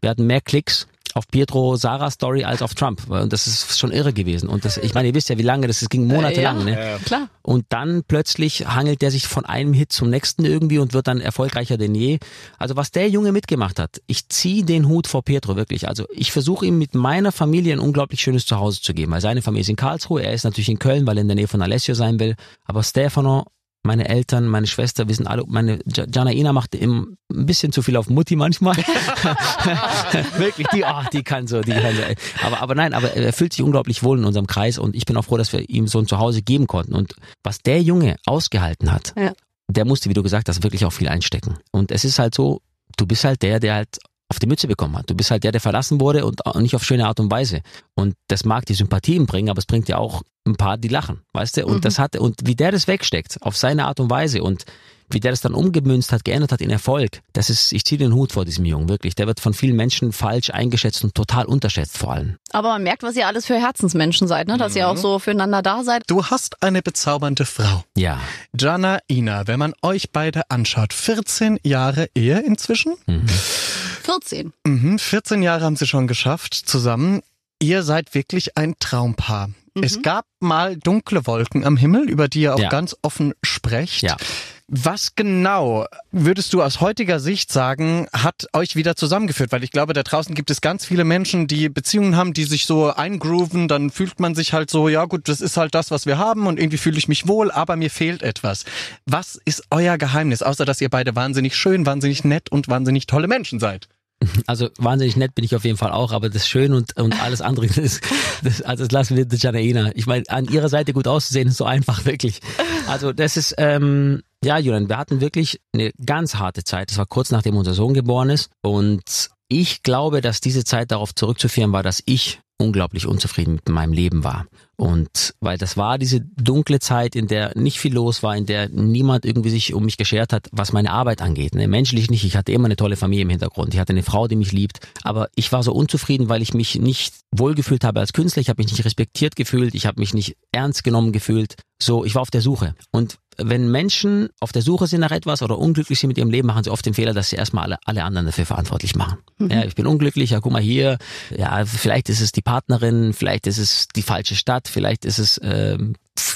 wir hatten mehr Klicks auf Pietro Sarah Story als auf Trump. Und das ist schon irre gewesen. Und das, ich meine, ihr wisst ja, wie lange das, das ging monatelang, ja, ne? Klar. Und dann plötzlich hangelt der sich von einem Hit zum nächsten irgendwie und wird dann erfolgreicher denn je. Also was der Junge mitgemacht hat, ich ziehe den Hut vor Pietro wirklich. Also ich versuche ihm mit meiner Familie ein unglaublich schönes Zuhause zu geben, weil seine Familie ist in Karlsruhe, er ist natürlich in Köln, weil er in der Nähe von Alessio sein will. Aber Stefano, meine Eltern, meine Schwester, wir sind alle, meine Ja- Janaina macht im, ein bisschen zu viel auf Mutti manchmal. Wirklich, die, oh, die kann so, die kann so. Aber, aber nein, aber er fühlt sich unglaublich wohl in unserem Kreis und ich bin auch froh, dass wir ihm so ein Zuhause geben konnten. Und was der Junge ausgehalten hat, Ja. der musste, wie du gesagt hast, wirklich auch viel einstecken. Und es ist halt so, du bist halt der, der halt auf die Mütze bekommen hat. Du bist halt der, der verlassen wurde und nicht auf schöne Art und Weise. Und das mag die Sympathien bringen, aber es bringt ja auch ein paar, die lachen, weißt du? Und das hat, und wie der das wegsteckt, auf seine Art und Weise und wie der das dann umgemünzt hat, geändert hat in Erfolg, das ist, ich ziehe den Hut vor diesem Jungen, wirklich. Der wird von vielen Menschen falsch eingeschätzt und total unterschätzt vor allem. Aber man merkt, was ihr alles für Herzensmenschen seid, ne? Dass ihr auch so füreinander da seid. Du hast eine bezaubernde Frau. Ja. Jana Ina, wenn man euch beide anschaut, 14 Jahre Ehe inzwischen. 14. Mhm, 14 Jahre haben sie schon geschafft zusammen. Ihr seid wirklich ein Traumpaar. Es gab mal dunkle Wolken am Himmel, über die ihr auch Ja. ganz offen sprecht. Ja. Was genau würdest du aus heutiger Sicht sagen, hat euch wieder zusammengeführt? Weil ich glaube, da draußen gibt es ganz viele Menschen, die Beziehungen haben, die sich so eingrooven, dann fühlt man sich halt so, ja gut, das ist halt das, was wir haben und irgendwie fühle ich mich wohl, aber mir fehlt etwas. Was ist euer Geheimnis, außer dass ihr beide wahnsinnig schön, wahnsinnig nett und wahnsinnig tolle Menschen seid? Also wahnsinnig nett bin ich auf jeden Fall auch, aber das Schön und, und alles andere, das, das, also das lassen wir Janaina. Ich meine, an ihrer Seite gut auszusehen ist so einfach, wirklich. Also das ist, ähm, ja Julian, wir hatten wirklich eine ganz harte Zeit. Das war kurz nachdem unser Sohn geboren ist und ich glaube, dass diese Zeit darauf zurückzuführen war, dass ich unglaublich unzufrieden mit meinem Leben war. Und weil das war diese dunkle Zeit, in der nicht viel los war, in der niemand irgendwie sich um mich geschert hat, was meine Arbeit angeht. Ne? Menschlich nicht. Ich hatte immer eine tolle Familie im Hintergrund. Ich hatte eine Frau, die mich liebt. Aber ich war so unzufrieden, weil ich mich nicht wohlgefühlt habe als Künstler. Ich habe mich nicht respektiert gefühlt. Ich habe mich nicht ernst genommen gefühlt. So, ich war auf der Suche. Und wenn Menschen auf der Suche sind nach etwas oder unglücklich sind mit ihrem Leben, machen sie oft den Fehler, dass sie erstmal alle, alle anderen dafür verantwortlich machen. Mhm. Ja, ich bin unglücklich, ja, guck mal hier, ja, vielleicht ist es die Partnerin, vielleicht ist es die falsche Stadt, vielleicht ist es, äh,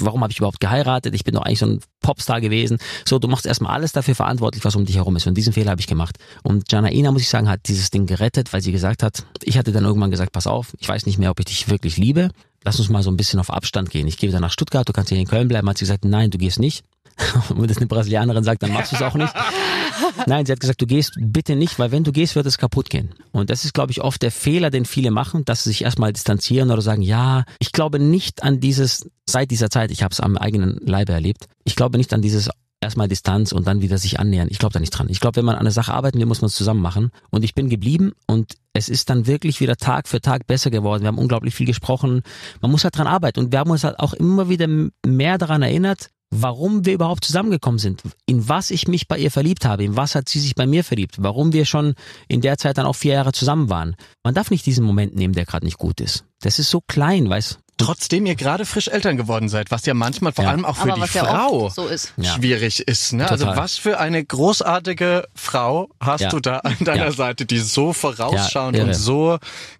warum habe ich überhaupt geheiratet? Ich bin doch eigentlich so ein Popstar gewesen. So, du machst erstmal alles dafür verantwortlich, was um dich herum ist. Und diesen Fehler habe ich gemacht. Und Janaina, muss ich sagen, hat dieses Ding gerettet, weil sie gesagt hat, ich hatte dann irgendwann gesagt, pass auf, ich weiß nicht mehr, ob ich dich wirklich liebe. Lass uns mal so ein bisschen auf Abstand gehen. Ich gehe dann nach Stuttgart, du kannst hier in Köln bleiben. Hat sie gesagt, nein, du gehst nicht. Und wenn das eine Brasilianerin sagt, dann machst du es auch nicht. Nein, sie hat gesagt, du gehst bitte nicht, weil wenn du gehst, wird es kaputt gehen. Und das ist, glaube ich, oft der Fehler, den viele machen, dass sie sich erstmal distanzieren oder sagen, ja, ich glaube nicht an dieses, seit dieser Zeit, ich habe es am eigenen Leibe erlebt, ich glaube nicht an dieses erstmal Distanz und dann wieder sich annähern. Ich glaube da nicht dran. Ich glaube, wenn man an einer Sache arbeiten will, muss man es zusammen machen. Und ich bin geblieben und es ist dann wirklich wieder Tag für Tag besser geworden. Wir haben unglaublich viel gesprochen. Man muss halt dran arbeiten. Und wir haben uns halt auch immer wieder mehr daran erinnert, warum wir überhaupt zusammengekommen sind, in was ich mich bei ihr verliebt habe, in was hat sie sich bei mir verliebt, warum wir schon in der Zeit dann auch vier Jahre zusammen waren. Man darf nicht diesen Moment nehmen, der gerade nicht gut ist. Das ist so klein, weißt Trotzdem ihr gerade frisch Eltern geworden seid, was ja manchmal vor ja. allem auch für Aber die Frau ja so ist. schwierig ist. Ne? Also was für eine großartige Frau hast ja. du da an deiner Seite, die so vorausschauend und so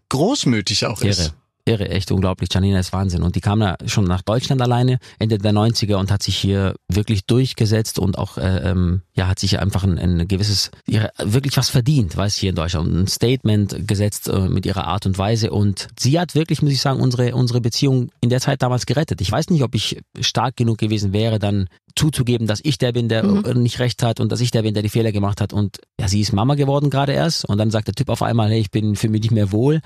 großmütig auch irre. ist irre, echt unglaublich. Janina ist Wahnsinn. Und die kam ja schon nach Deutschland alleine, Ende der 90er und hat sich hier wirklich durchgesetzt und auch, äh, ähm, ja, hat sich einfach ein, ein gewisses, ihre, wirklich was verdient, weiß hier in Deutschland. Ein Statement gesetzt äh, mit ihrer Art und Weise. Und sie hat wirklich, muss ich sagen, unsere, unsere Beziehung in der Zeit damals gerettet. Ich weiß nicht, ob ich stark genug gewesen wäre, dann zuzugeben, dass ich der bin, der mhm. nicht recht hat und dass ich der bin, der die Fehler gemacht hat. Und ja, sie ist Mama geworden gerade erst. Und dann sagt der Typ auf einmal, hey, ich bin für mich nicht mehr wohl.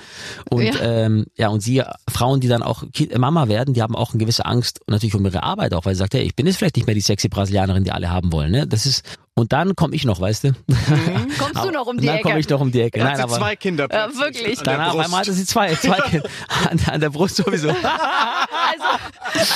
Und ja, ähm, ja und sie, Frauen, die dann auch Mama werden, die haben auch eine gewisse Angst natürlich um ihre Arbeit auch, weil sie sagt, hey, ich bin jetzt vielleicht nicht mehr die sexy Brasilianerin, die alle haben wollen. Ne? Das ist und dann komme ich noch, weißt du? Mhm. Kommst du noch um die dann Ecke? Dann komme ich noch um die Ecke. Nein, aber zwei Kinder. Ja, wirklich. Dann auf einmal hatte sie zwei, zwei Kinder. An, an, der Brust sowieso. also,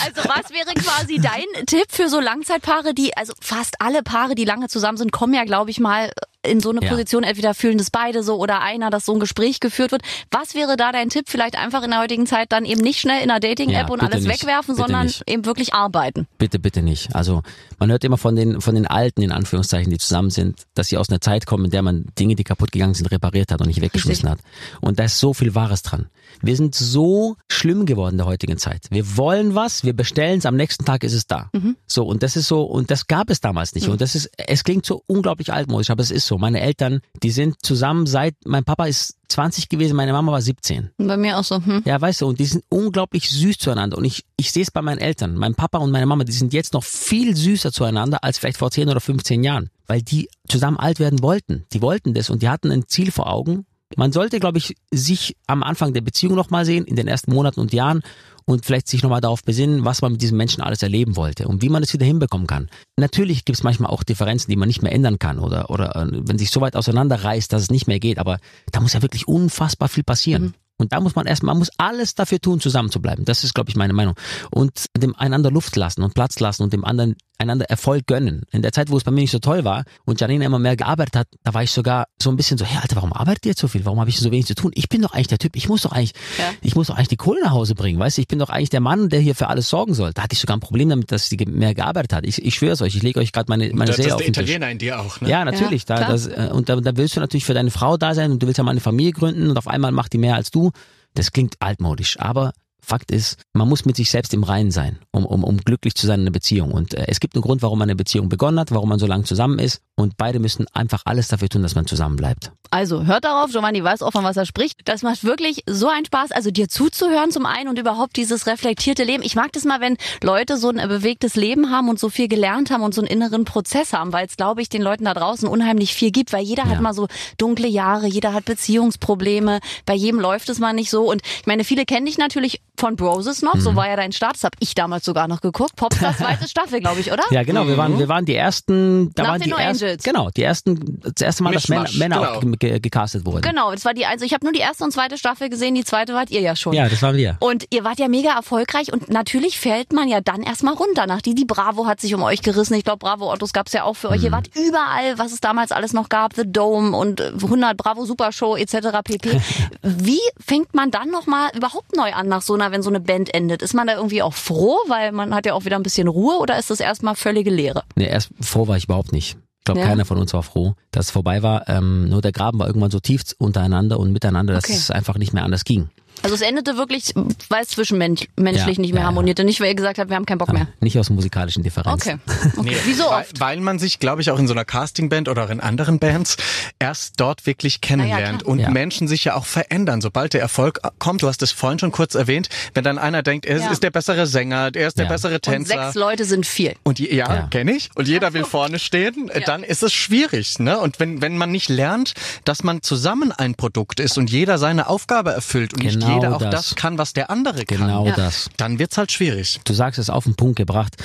also was wäre quasi dein Tipp für so Langzeitpaare, die, also fast alle Paare, die lange zusammen sind, kommen ja, glaube ich, mal in so eine ja. Position, entweder fühlen das beide so oder einer, dass so ein Gespräch geführt wird. Was wäre da dein Tipp? Vielleicht einfach in der heutigen Zeit dann eben nicht schnell in einer Dating-App ja, und alles nicht. wegwerfen, bitte sondern nicht. eben wirklich arbeiten. Bitte, bitte nicht. Also man hört immer von den, von den Alten, in Anführungszeichen, die zusammen sind, dass sie aus einer Zeit kommen, in der man Dinge, die kaputt gegangen sind, repariert hat und nicht weggeschmissen Richtig. hat. Und da ist so viel Wahres dran. Wir sind so schlimm geworden in der heutigen Zeit. Wir wollen was, wir bestellen es, am nächsten Tag ist es da. Mhm. So, und das ist so, und das gab es damals nicht. Mhm. Und das ist, es klingt so unglaublich altmodisch, aber es ist so. Meine Eltern, die sind zusammen seit, mein Papa ist 20 gewesen, meine Mama war 17. Bei mir auch so. Hm. Ja, weißt du, und die sind unglaublich süß zueinander. Und ich, ich sehe es bei meinen Eltern. Mein Papa und meine Mama, die sind jetzt noch viel süßer zueinander als vielleicht vor 10 oder 15 Jahren. Weil die zusammen alt werden wollten. Die wollten das und die hatten ein Ziel vor Augen. Man sollte, glaube ich, sich am Anfang der Beziehung nochmal sehen, in den ersten Monaten und Jahren und vielleicht sich nochmal darauf besinnen, was man mit diesem Menschen alles erleben wollte und wie man es wieder hinbekommen kann. Natürlich gibt es manchmal auch Differenzen, die man nicht mehr ändern kann oder, oder äh, wenn sich so weit auseinanderreißt, dass es nicht mehr geht, aber da muss ja wirklich unfassbar viel passieren. Mhm. Und da muss man erstmal, man muss alles dafür tun, zusammen zu bleiben. Das ist, glaube ich, meine Meinung. Und dem einander Luft lassen und Platz lassen und dem anderen einander Erfolg gönnen. In der Zeit, wo es bei mir nicht so toll war und Janine immer mehr gearbeitet hat, da war ich sogar so ein bisschen so, hey Alter, warum arbeitet ihr jetzt so viel? Warum habe ich so wenig zu tun? Ich bin doch eigentlich der Typ, ich muss doch eigentlich, ja. ich muss doch eigentlich die Kohle nach Hause bringen, weißt du? Ich bin doch eigentlich der Mann, der hier für alles sorgen soll. Da hatte ich sogar ein Problem damit, dass sie mehr gearbeitet hat. Ich, ich schwöre es euch, ich lege euch gerade meine, meine Serie auf den Tisch. Italiener in dir auch, ne? Ja, natürlich. Ja, da, das, äh, und da, da willst du natürlich für deine Frau da sein und du willst ja mal eine Familie gründen und auf einmal macht die mehr als du. Das klingt altmodisch, aber Fakt ist, man muss mit sich selbst im Reinen sein, um, um, um glücklich zu sein in einer Beziehung. Und äh, es gibt einen Grund, warum man eine Beziehung begonnen hat, warum man so lange zusammen ist. Und beide müssen einfach alles dafür tun, dass man zusammen bleibt. Also hört darauf, Giovanni weiß auch, von was er spricht. Das macht wirklich so einen Spaß, also dir zuzuhören zum einen und überhaupt dieses reflektierte Leben. Ich mag das mal, wenn Leute so ein bewegtes Leben haben und so viel gelernt haben und so einen inneren Prozess haben, weil es, glaube ich, den Leuten da draußen unheimlich viel gibt, weil jeder ja. hat mal so dunkle Jahre, jeder hat Beziehungsprobleme, bei jedem läuft es mal nicht so. Und ich meine, viele kennen dich natürlich von Broses noch, so war ja dein Start, das habe ich damals sogar noch geguckt. Popstars zweite Staffel, glaube ich, oder? Ja, genau. Wir waren, wir waren die ersten. Da Nach waren den die No ersten. Angels. Genau, die ersten. Das erste Mal, dass Männer, genau. auch ge ge gecastet wurden. Genau, das war die, also ich habe nur die erste und zweite Staffel gesehen, die zweite wart ihr ja schon. Ja, das waren wir. Und ihr wart ja mega erfolgreich und natürlich fällt man ja dann erstmal runter. Nach die, die Bravo hat sich um euch gerissen. Ich glaube, Bravo Autos gab's ja auch für euch. Ihr wart überall, was es damals alles noch gab, The Dome und äh, 100 Bravo Super Show etc. pp. Wie fängt man dann nochmal überhaupt neu an nach so einer, wenn so eine Band endet? Ist man da irgendwie auch froh, weil man hat ja auch wieder ein bisschen Ruhe oder ist das erstmal völlige Leere? Nee, erst froh war ich überhaupt nicht. Ich glaube, Ja. keiner von uns war froh, dass es vorbei war. Ähm, nur der Graben war irgendwann so tief untereinander und miteinander, dass Okay. es einfach nicht mehr anders ging. Also es endete wirklich, weil es zwischenmenschlich nicht Ja, mehr ja, ja. harmonierte. Nicht, weil ihr gesagt habt, wir haben keinen Bock mehr. Nicht aus musikalischen Differenzen. Okay. okay. Wie so weil, oft. weil man sich, glaube ich, auch in so einer Castingband oder auch in anderen Bands erst dort wirklich kennenlernt klar. und Ja. Menschen sich ja auch verändern. Sobald der Erfolg kommt, du hast es vorhin schon kurz erwähnt, wenn dann einer denkt, er Ja. ist der bessere Sänger, er ist der Ja. bessere Und Tänzer. sechs Leute sind viel. Und je, ja, Ja. kenne ich. Und jeder will vorne stehen, äh, dann ist es schwierig. Ne? Und wenn, wenn man nicht lernt, dass man zusammen ein Produkt ist und jeder seine Aufgabe erfüllt und nicht Genau jeder auch das. das kann, was der andere kann, Genau Ja. das. dann wird's halt schwierig. Du sagst es auf den Punkt gebracht.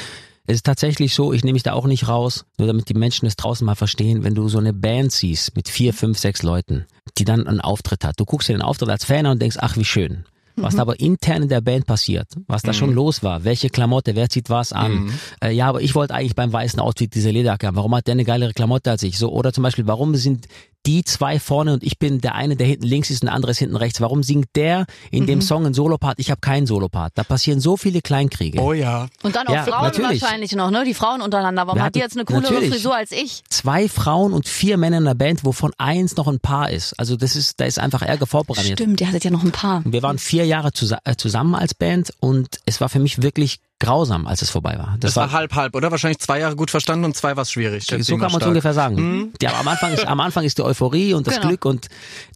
Es ist tatsächlich so, ich nehme mich da auch nicht raus, nur damit die Menschen es draußen mal verstehen, wenn du so eine Band siehst mit vier, fünf, sechs Leuten, die dann einen Auftritt hat. Du guckst dir den Auftritt als Fan an und denkst, ach wie schön. Was da aber intern in der Band passiert, was da schon los war, welche Klamotte, wer zieht was an. Äh, ja, aber ich wollte eigentlich beim weißen Outfit diese Lederjacke haben. Warum hat der eine geilere Klamotte als ich? So oder zum Beispiel, warum sind die zwei vorne und ich bin der eine, der hinten links ist und der andere ist hinten rechts. Warum singt der in dem Song einen Solopart? Ich habe keinen Solopart. Da passieren so viele Kleinkriege. Oh ja. Und dann auch Ja, Frauen natürlich. wahrscheinlich noch, ne? Die Frauen untereinander. Warum hat die jetzt eine coolere natürlich. Frisur als ich? zwei Frauen und vier Männer in der Band, wovon eins noch ein Paar ist. Also das ist, da ist einfach Ärger vorprogrammiert. Stimmt, ihr hattet ja noch ein paar. Wir waren vier Jahre zusa äh, zusammen als Band und es war für mich wirklich grausam, als es vorbei war. Das war halb halb, oder? Wahrscheinlich zwei Jahre gut verstanden und zwei war schwierig. schätze so kann man es ungefähr sagen. Ja, am Anfang ist am Anfang ist die Euphorie und das Genau. Glück und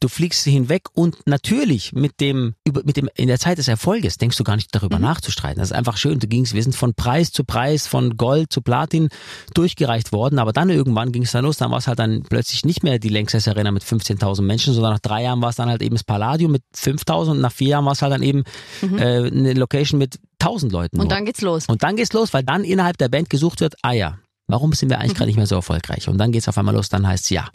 du fliegst hinweg und natürlich mit dem über mit dem in der Zeit des Erfolges denkst du gar nicht darüber nachzustreiten. Das ist einfach schön. Du gingst, wir sind von Preis zu Preis, von Gold zu Platin durchgereicht worden, aber dann irgendwann ging es dann los. Dann war es halt dann plötzlich nicht mehr die Lanxess Arena mit 15.000 Menschen, sondern nach drei Jahren war es dann halt eben das Palladium mit 5.000 und nach vier Jahren war es halt dann eben äh, eine Location mit 1.000 Leuten. Und nur. dann geht's los. Und dann geht's los, weil dann innerhalb der Band gesucht wird, ah ja, warum sind wir eigentlich gerade nicht mehr so erfolgreich? Und dann geht's auf einmal los, dann heißt's ja.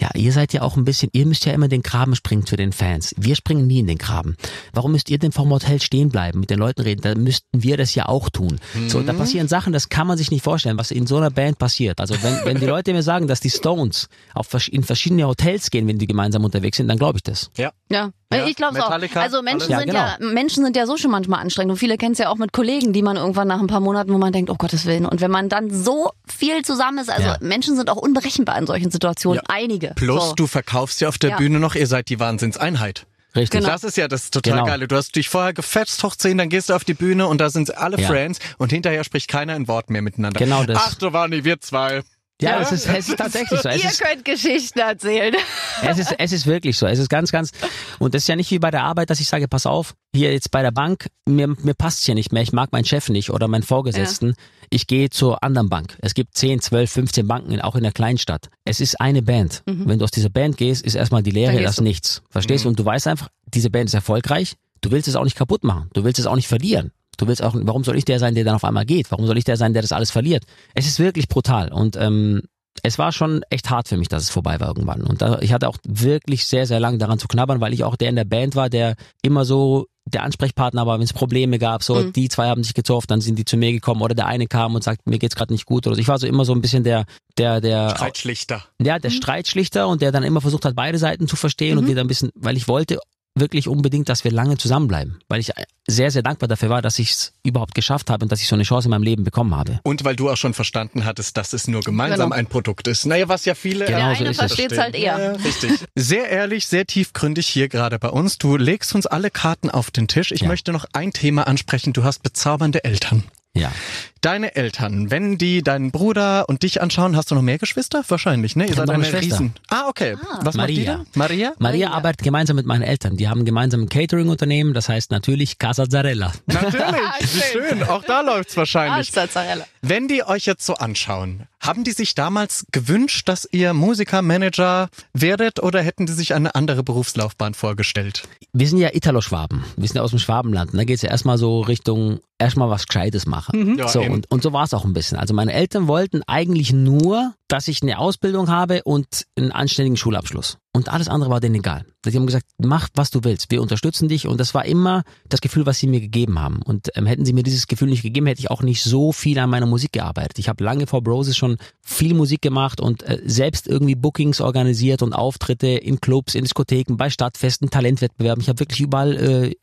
Ja, ihr seid ja auch ein bisschen, ihr müsst ja immer den Graben springen zu den Fans. Wir springen nie in den Graben. Warum müsst ihr denn vom Hotel stehen bleiben, mit den Leuten reden? Da müssten wir das ja auch tun. So, da passieren Sachen, das kann man sich nicht vorstellen, was in so einer Band passiert. Also wenn, wenn die Leute mir sagen, dass die Stones auf, in verschiedene Hotels gehen, wenn die gemeinsam unterwegs sind, dann glaube ich das. Ja. Ja, Ja, ich glaube auch. Also Menschen alles. sind Ja, ja, Menschen sind ja so schon manchmal anstrengend und viele kennen es ja auch mit Kollegen, die man irgendwann nach ein paar Monaten, wo man denkt, oh Gottes Willen. Und wenn man dann so viel zusammen ist, also Ja. Menschen sind auch unberechenbar in solchen Situationen. Ja. Einige. Plus, so. du verkaufst ja auf der Ja. Bühne noch, ihr seid die Wahnsinnseinheit. Richtig. Genau. Das ist ja das total Genau. Geile. Du hast dich vorher gefetzt hoch 10, dann gehst du auf die Bühne und da sind alle Ja. Friends und hinterher spricht keiner ein Wort mehr miteinander. Genau das. Ach, Giovanni, wir zwei. Ja, es ist, es ist tatsächlich so. Es Ihr ist, könnt Geschichten erzählen. Es ist, es ist wirklich so. Es ist ganz, ganz, und das ist ja nicht wie bei der Arbeit, dass ich sage, pass auf, hier jetzt bei der Bank, mir, mir passt's hier nicht mehr, ich mag meinen Chef nicht oder meinen Vorgesetzten. Ich gehe zur anderen Bank. Es gibt 10, 12, 15 Banken, auch in der Kleinstadt. Es ist eine Band. Wenn du aus dieser Band gehst, ist erstmal die gehst das du. nichts. Verstehst du? Und du weißt einfach, diese Band ist erfolgreich. Du willst es auch nicht kaputt machen. Du willst es auch nicht verlieren. Du willst auch, warum soll ich der sein, der dann auf einmal geht? Warum soll ich der sein, der das alles verliert? Es ist wirklich brutal. Und ähm, es war schon echt hart für mich, dass es vorbei war irgendwann. Und da, ich hatte auch wirklich sehr, sehr lange daran zu knabbern, weil ich auch der in der Band war, der immer so der Ansprechpartner war, wenn es Probleme gab, so die zwei haben sich gezofft, dann sind die zu mir gekommen oder der eine kam und sagt, mir geht's gerade nicht gut oder so. Ich war so immer so ein bisschen der, der, der, Streitschlichter. ja, der Streitschlichter und der dann immer versucht hat, beide Seiten zu verstehen und wieder ein bisschen, weil ich wollte wirklich unbedingt, dass wir lange zusammenbleiben, weil ich sehr, sehr dankbar dafür war, dass ich es überhaupt geschafft habe und dass ich so eine Chance in meinem Leben bekommen habe. Und weil du auch schon verstanden hattest, dass es nur gemeinsam Genau. ein Produkt ist. Naja, was ja viele Genau Der so eine ist es. versteht's halt eher. Ja, richtig. Sehr ehrlich, sehr tiefgründig hier gerade bei uns. Du legst uns alle Karten auf den Tisch. Ich Ja. möchte noch ein Thema ansprechen. Du hast bezaubernde Eltern. Ja. Deine Eltern, wenn die deinen Bruder und dich anschauen, hast du noch mehr Geschwister? Wahrscheinlich, ne? Ihr seid noch eine Schwester. Riesen. Ah, okay. Was macht die Maria. denn? Maria? Maria arbeitet gemeinsam mit meinen Eltern. Die haben gemeinsam ein Catering-Unternehmen, das heißt natürlich Casa Zarella. Natürlich. Wie schön. Auch da läuft's wahrscheinlich. Mozzarella. Wenn die euch jetzt so anschauen, Haben die sich damals gewünscht, dass ihr Musikermanager werdet oder hätten die sich eine andere Berufslaufbahn vorgestellt? Wir sind ja Italo-Schwaben. Wir sind ja aus dem Schwabenland. Da geht's ja erstmal so Richtung erstmal was Gescheites machen. Ja, so, eben. und, und so war es auch ein bisschen. Also meine Eltern wollten eigentlich nur, dass ich eine Ausbildung habe und einen anständigen Schulabschluss. Und alles andere war denen egal. Die haben gesagt, mach, was du willst. Wir unterstützen dich. Und das war immer das Gefühl, was sie mir gegeben haben. Und ähm, hätten sie mir dieses Gefühl nicht gegeben, hätte ich auch nicht so viel an meiner Musik gearbeitet. Ich habe lange vor Broses schon viel Musik gemacht und äh, selbst irgendwie Bookings organisiert und Auftritte in Clubs, in Diskotheken, bei Stadtfesten, Talentwettbewerben. Ich habe wirklich überall, äh,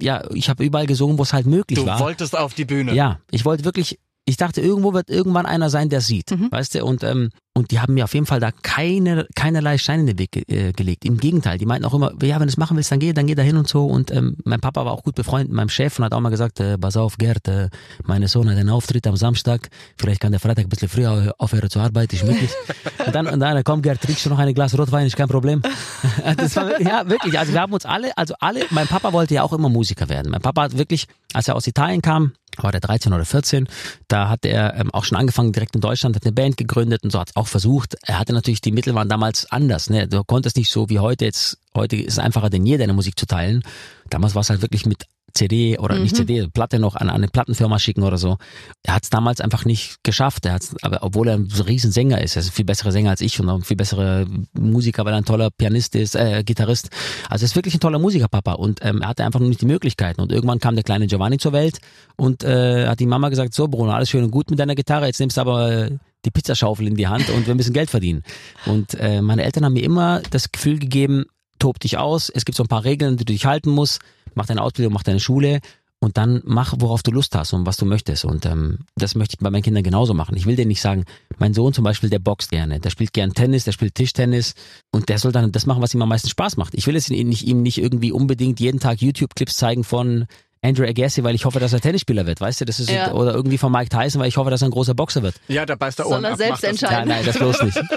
ja, ich habe überall gesungen, wo es halt möglich Du war. wolltest auf die Bühne. Ja, ich wollte wirklich, ich dachte, irgendwo wird irgendwann einer sein, der sieht, weißt du, und, ähm, und die haben mir auf jeden Fall da keine, keinerlei Steine in den Weg ge äh, gelegt. Im Gegenteil, die meinten auch immer, ja, wenn du es machen willst, dann geh, dann geh da hin und so. Und ähm, mein Papa war auch gut befreundet mit meinem Chef und hat auch mal gesagt, äh, pass auf, Gerd, äh, mein Sohn hat einen Auftritt am Samstag, vielleicht kann der Freitag ein bisschen früher aufhören zur Arbeit, ist möglich. und dann, und dann, komm Gerd, trinkst du noch ein Glas Rotwein, ist kein Problem. war, ja, wirklich, also wir haben uns alle, also alle, mein Papa wollte ja auch immer Musiker werden. Mein Papa hat wirklich, als er aus Italien kam, war der 13 oder 14, da hat er ähm, auch schon angefangen direkt in Deutschland, hat eine Band gegründet und so hat es auch versucht. Er hatte natürlich, die Mittel waren damals anders, ne? Du konntest nicht so wie heute jetzt, heute ist es einfacher denn je, deine Musik zu teilen. Damals war es halt wirklich mit CD oder nicht CD, Platte noch an, eine Plattenfirma schicken oder so. Er hat es damals einfach nicht geschafft. Er hat's, aber obwohl er ein so riesen Sänger ist, er ist ein viel besserer Sänger als ich und auch ein viel bessere Musiker, weil er ein toller Pianist ist, äh, Gitarrist. Also er ist wirklich ein toller Musikerpapa und ähm, er hatte einfach nur nicht die Möglichkeiten. Und irgendwann kam der kleine Giovanni zur Welt und äh, hat die Mama gesagt, so Bruno, alles schön und gut mit deiner Gitarre, jetzt nimmst du aber äh, die Pizzaschaufel in die Hand und wir müssen Geld verdienen. Und äh, meine Eltern haben mir immer das Gefühl gegeben, tob dich aus, es gibt so ein paar Regeln, die du dich halten musst, mach deine Ausbildung, mach deine Schule und dann mach, worauf du Lust hast und was du möchtest. Und ähm, das möchte ich bei meinen Kindern genauso machen. Ich will denen nicht sagen, mein Sohn zum Beispiel, der boxt gerne, der spielt gern Tennis, der spielt Tischtennis und der soll dann das machen, was ihm am meisten Spaß macht. Ich will es ihm nicht, ihm nicht irgendwie unbedingt jeden Tag YouTube-Clips zeigen von Andrew Agassi, weil ich hoffe, dass er Tennisspieler wird, weißt du? Das ist Ja. oder irgendwie von Mike Tyson, weil ich hoffe, dass er ein großer Boxer wird. Ja, da beißt der Soll er selbst entscheiden? Ja, nein, das bloß nicht.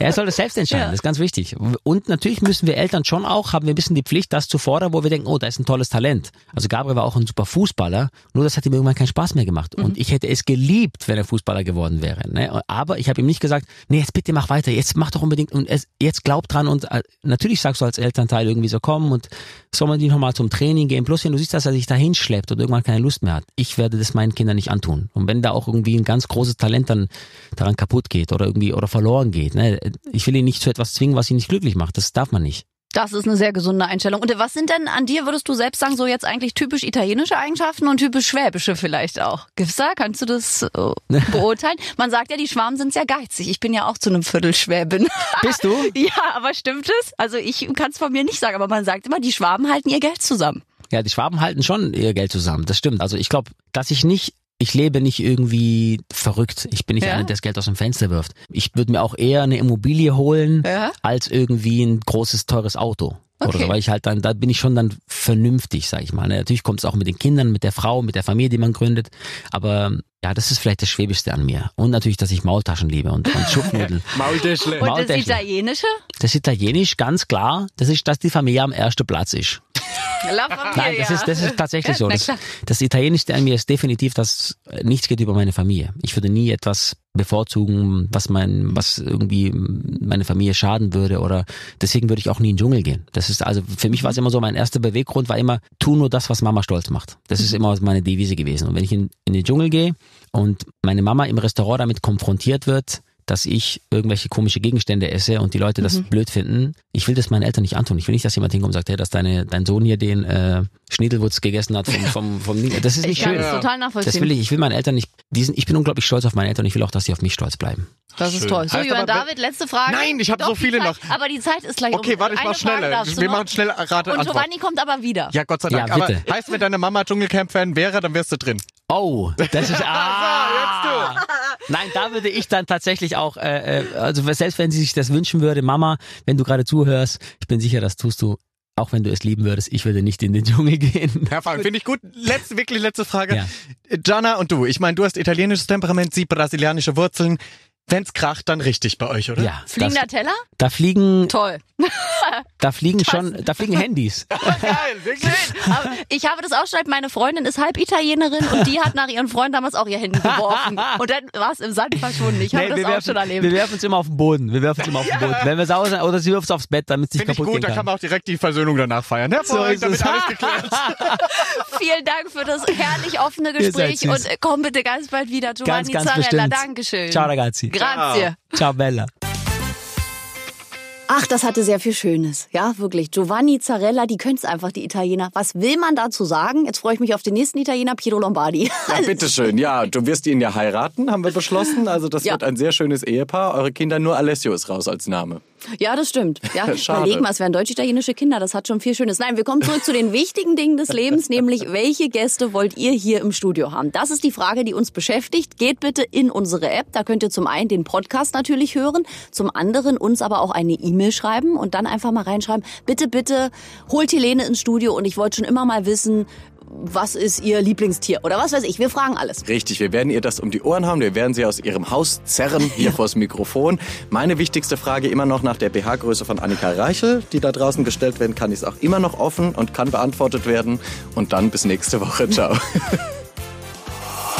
Er soll das selbst entscheiden, Ja. das ist ganz wichtig. Und natürlich müssen wir Eltern schon auch, haben wir ein bisschen die Pflicht, das zu fordern, wo wir denken, oh, da ist ein tolles Talent. Also Gabriel war auch ein super Fußballer, nur das hat ihm irgendwann keinen Spaß mehr gemacht. Und ich hätte es geliebt, wenn er Fußballer geworden wäre. Ne? Aber ich habe ihm nicht gesagt, nee, jetzt bitte mach weiter, jetzt mach doch unbedingt und es, jetzt glaub dran. Und äh, natürlich sagst du als Elternteil irgendwie so, komm und soll man die nochmal zum Training gehen. Bloß wenn du siehst, dass er sich da hinschleppt und irgendwann keine Lust mehr hat. Ich werde das meinen Kindern nicht antun. Und wenn da auch irgendwie ein ganz großes Talent dann daran kaputt geht oder irgendwie oder verloren geht, ne? ich will ihn nicht zu etwas zwingen, was ihn nicht glücklich macht. Das darf man nicht. Das ist eine sehr gesunde Einstellung. Und was sind denn an dir, würdest du selbst sagen, so jetzt eigentlich typisch italienische Eigenschaften und typisch schwäbische vielleicht auch? Gibt's da? Kannst du das äh, beurteilen? Man sagt ja, die Schwaben sind sehr geizig. Ich bin ja auch zu einem Viertel Schwäbin. Bist du? ja, aber stimmt es? Also ich kann es von mir nicht sagen, aber man sagt immer, die Schwaben halten ihr Geld zusammen. Ja, die Schwaben halten schon ihr Geld zusammen. Das stimmt. Also ich glaube, dass ich nicht ich lebe nicht irgendwie verrückt. Ich bin nicht Ja. einer, der das Geld aus dem Fenster wirft. Ich würde mir auch eher eine Immobilie holen, Ja. als irgendwie ein großes, teures Auto. Oder Okay. so, weil ich halt dann, da bin ich schon dann vernünftig, sag ich mal. Ne, Natürlich kommt es auch mit den Kindern, mit der Frau, mit der Familie, die man gründet. Aber ja, das ist vielleicht das Schwäbischste an mir. Und natürlich, dass ich Maultaschen liebe und, und Schupfnudeln. Maultäschle. Und das. Italienische? Das Italienisch, ganz klar, das ist, dass die Familie am ersten Platz ist. La Familia. Nein, das ist, das ist tatsächlich so. Das, das Italienischste an mir ist definitiv, dass äh, nichts geht über meine Familie. Ich würde nie etwas bevorzugen, was mein, was irgendwie meine Familie schaden würde oder deswegen würde ich auch nie in den Dschungel gehen. Das ist also für mich war es immer so, mein erster Beweggrund war immer, tu nur das, was Mama stolz macht. Das ist immer meine Devise gewesen. Und wenn ich in, in den Dschungel gehe und meine Mama im Restaurant damit konfrontiert wird, dass ich irgendwelche komische Gegenstände esse und die Leute das Mhm. blöd finden. Ich will das meinen Eltern nicht antun. Ich will nicht, dass jemand hinkommt und sagt, hey, dass deine, dein Sohn hier den äh, Schniedelwurz gegessen hat vom, vom, vom. Das ist nicht Ich kann schön. das total Das nachvollziehen. will ich. Ich will meinen Eltern nicht. Die sind, ich bin unglaublich stolz auf meine Eltern und ich will auch, dass sie auf mich stolz bleiben. Das ist Schön. toll. So, Heißt Johann aber, David, letzte Frage. Nein, ich hab Doch, so viele Zeit, noch. Aber die Zeit ist gleich Okay, um. warte, ich mach schneller. du Wir machen schnell Rate Und Antwort. Giovanni kommt aber wieder. Ja, Gott sei Dank. Ja, Aber bitte. heißt, wenn deine Mama Dschungelcamp-Fan wäre, dann wärst du drin. Oh, das ist ah. Nein, da würde ich dann tatsächlich auch, äh, äh, also selbst wenn sie sich das wünschen würde, Mama, wenn du gerade zuhörst, ich bin sicher, das tust du, auch wenn du es lieben würdest, ich würde nicht in den Dschungel gehen. Hervorragend, finde ich gut. Letzte, wirklich letzte Frage. Ja. Jana und du, ich meine, du hast italienisches Temperament, sie brasilianische Wurzeln. Wenn's kracht, dann richtig bei euch, oder? Ja. Fliegender das, Teller? da fliegen, Toll. da fliegen schon, da fliegen Handys. Geil, wirklich? Aber ich habe das auch schon, meine Freundin ist halb Italienerin und die hat nach ihrem Freund damals auch ihr Handy geworfen. Und dann war es im Sand verschwunden. Ich habe Nee, das auch werfen, schon erlebt. wir werfen es immer auf den Boden. Wir werfen es immer auf den Boden. Wenn wir sauer sind, oder sie wirft es aufs Bett, damit es nicht Finde ich kaputt gut, gehen da kann. kann man auch direkt die Versöhnung danach feiern. Hervorragend, So ist damit alles geklärt. Vielen Dank für das herrlich offene Gespräch und äh, komm bitte ganz bald wieder. Giovanni ganz Zarella, bestimmt. Dankeschön. Ciao ragazzi. Grazie. Ciao Bella. Ach, das hatte sehr viel Schönes. Ja, wirklich. Giovanni Zarella, die können es einfach, die Italiener. Was will man dazu sagen? Jetzt freue ich mich auf den nächsten Italiener, Piero Lombardi. Ja, bitteschön. Ja, du wirst ihn ja heiraten, haben wir beschlossen. Also das Ja. wird ein sehr schönes Ehepaar. Eure Kinder, nur Alessio ist raus als Name. Ja, das stimmt. Ja, Schade. überleg mal, es wären deutsch-italienische Kinder. Das hat schon viel Schönes. Nein, wir kommen zurück zu den wichtigen Dingen des Lebens, nämlich welche Gäste wollt ihr hier im Studio haben? Das ist die Frage, die uns beschäftigt. Geht bitte in unsere App. Da könnt ihr zum einen den Podcast natürlich hören, zum anderen uns aber auch eine E-Mail schreiben und dann einfach mal reinschreiben, bitte, bitte holt Helene ins Studio und ich wollte schon immer mal wissen, was ist ihr Lieblingstier oder was weiß ich. Wir fragen alles. Richtig, wir werden ihr das um die Ohren haben. Wir werden sie aus ihrem Haus zerren, hier vors Mikrofon. Meine wichtigste Frage immer noch nach der BH-Größe von Annika Reichel, die da draußen gestellt werden kann, ist auch immer noch offen und kann beantwortet werden. Und dann bis nächste Woche. Ciao.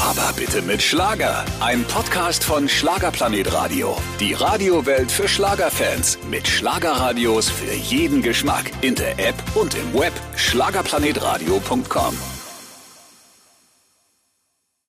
Aber bitte mit Schlager. Ein Podcast von Schlagerplanet Radio. Die Radiowelt für Schlagerfans. Mit Schlagerradios für jeden Geschmack. In der App und im Web. Schlagerplanetradio.com.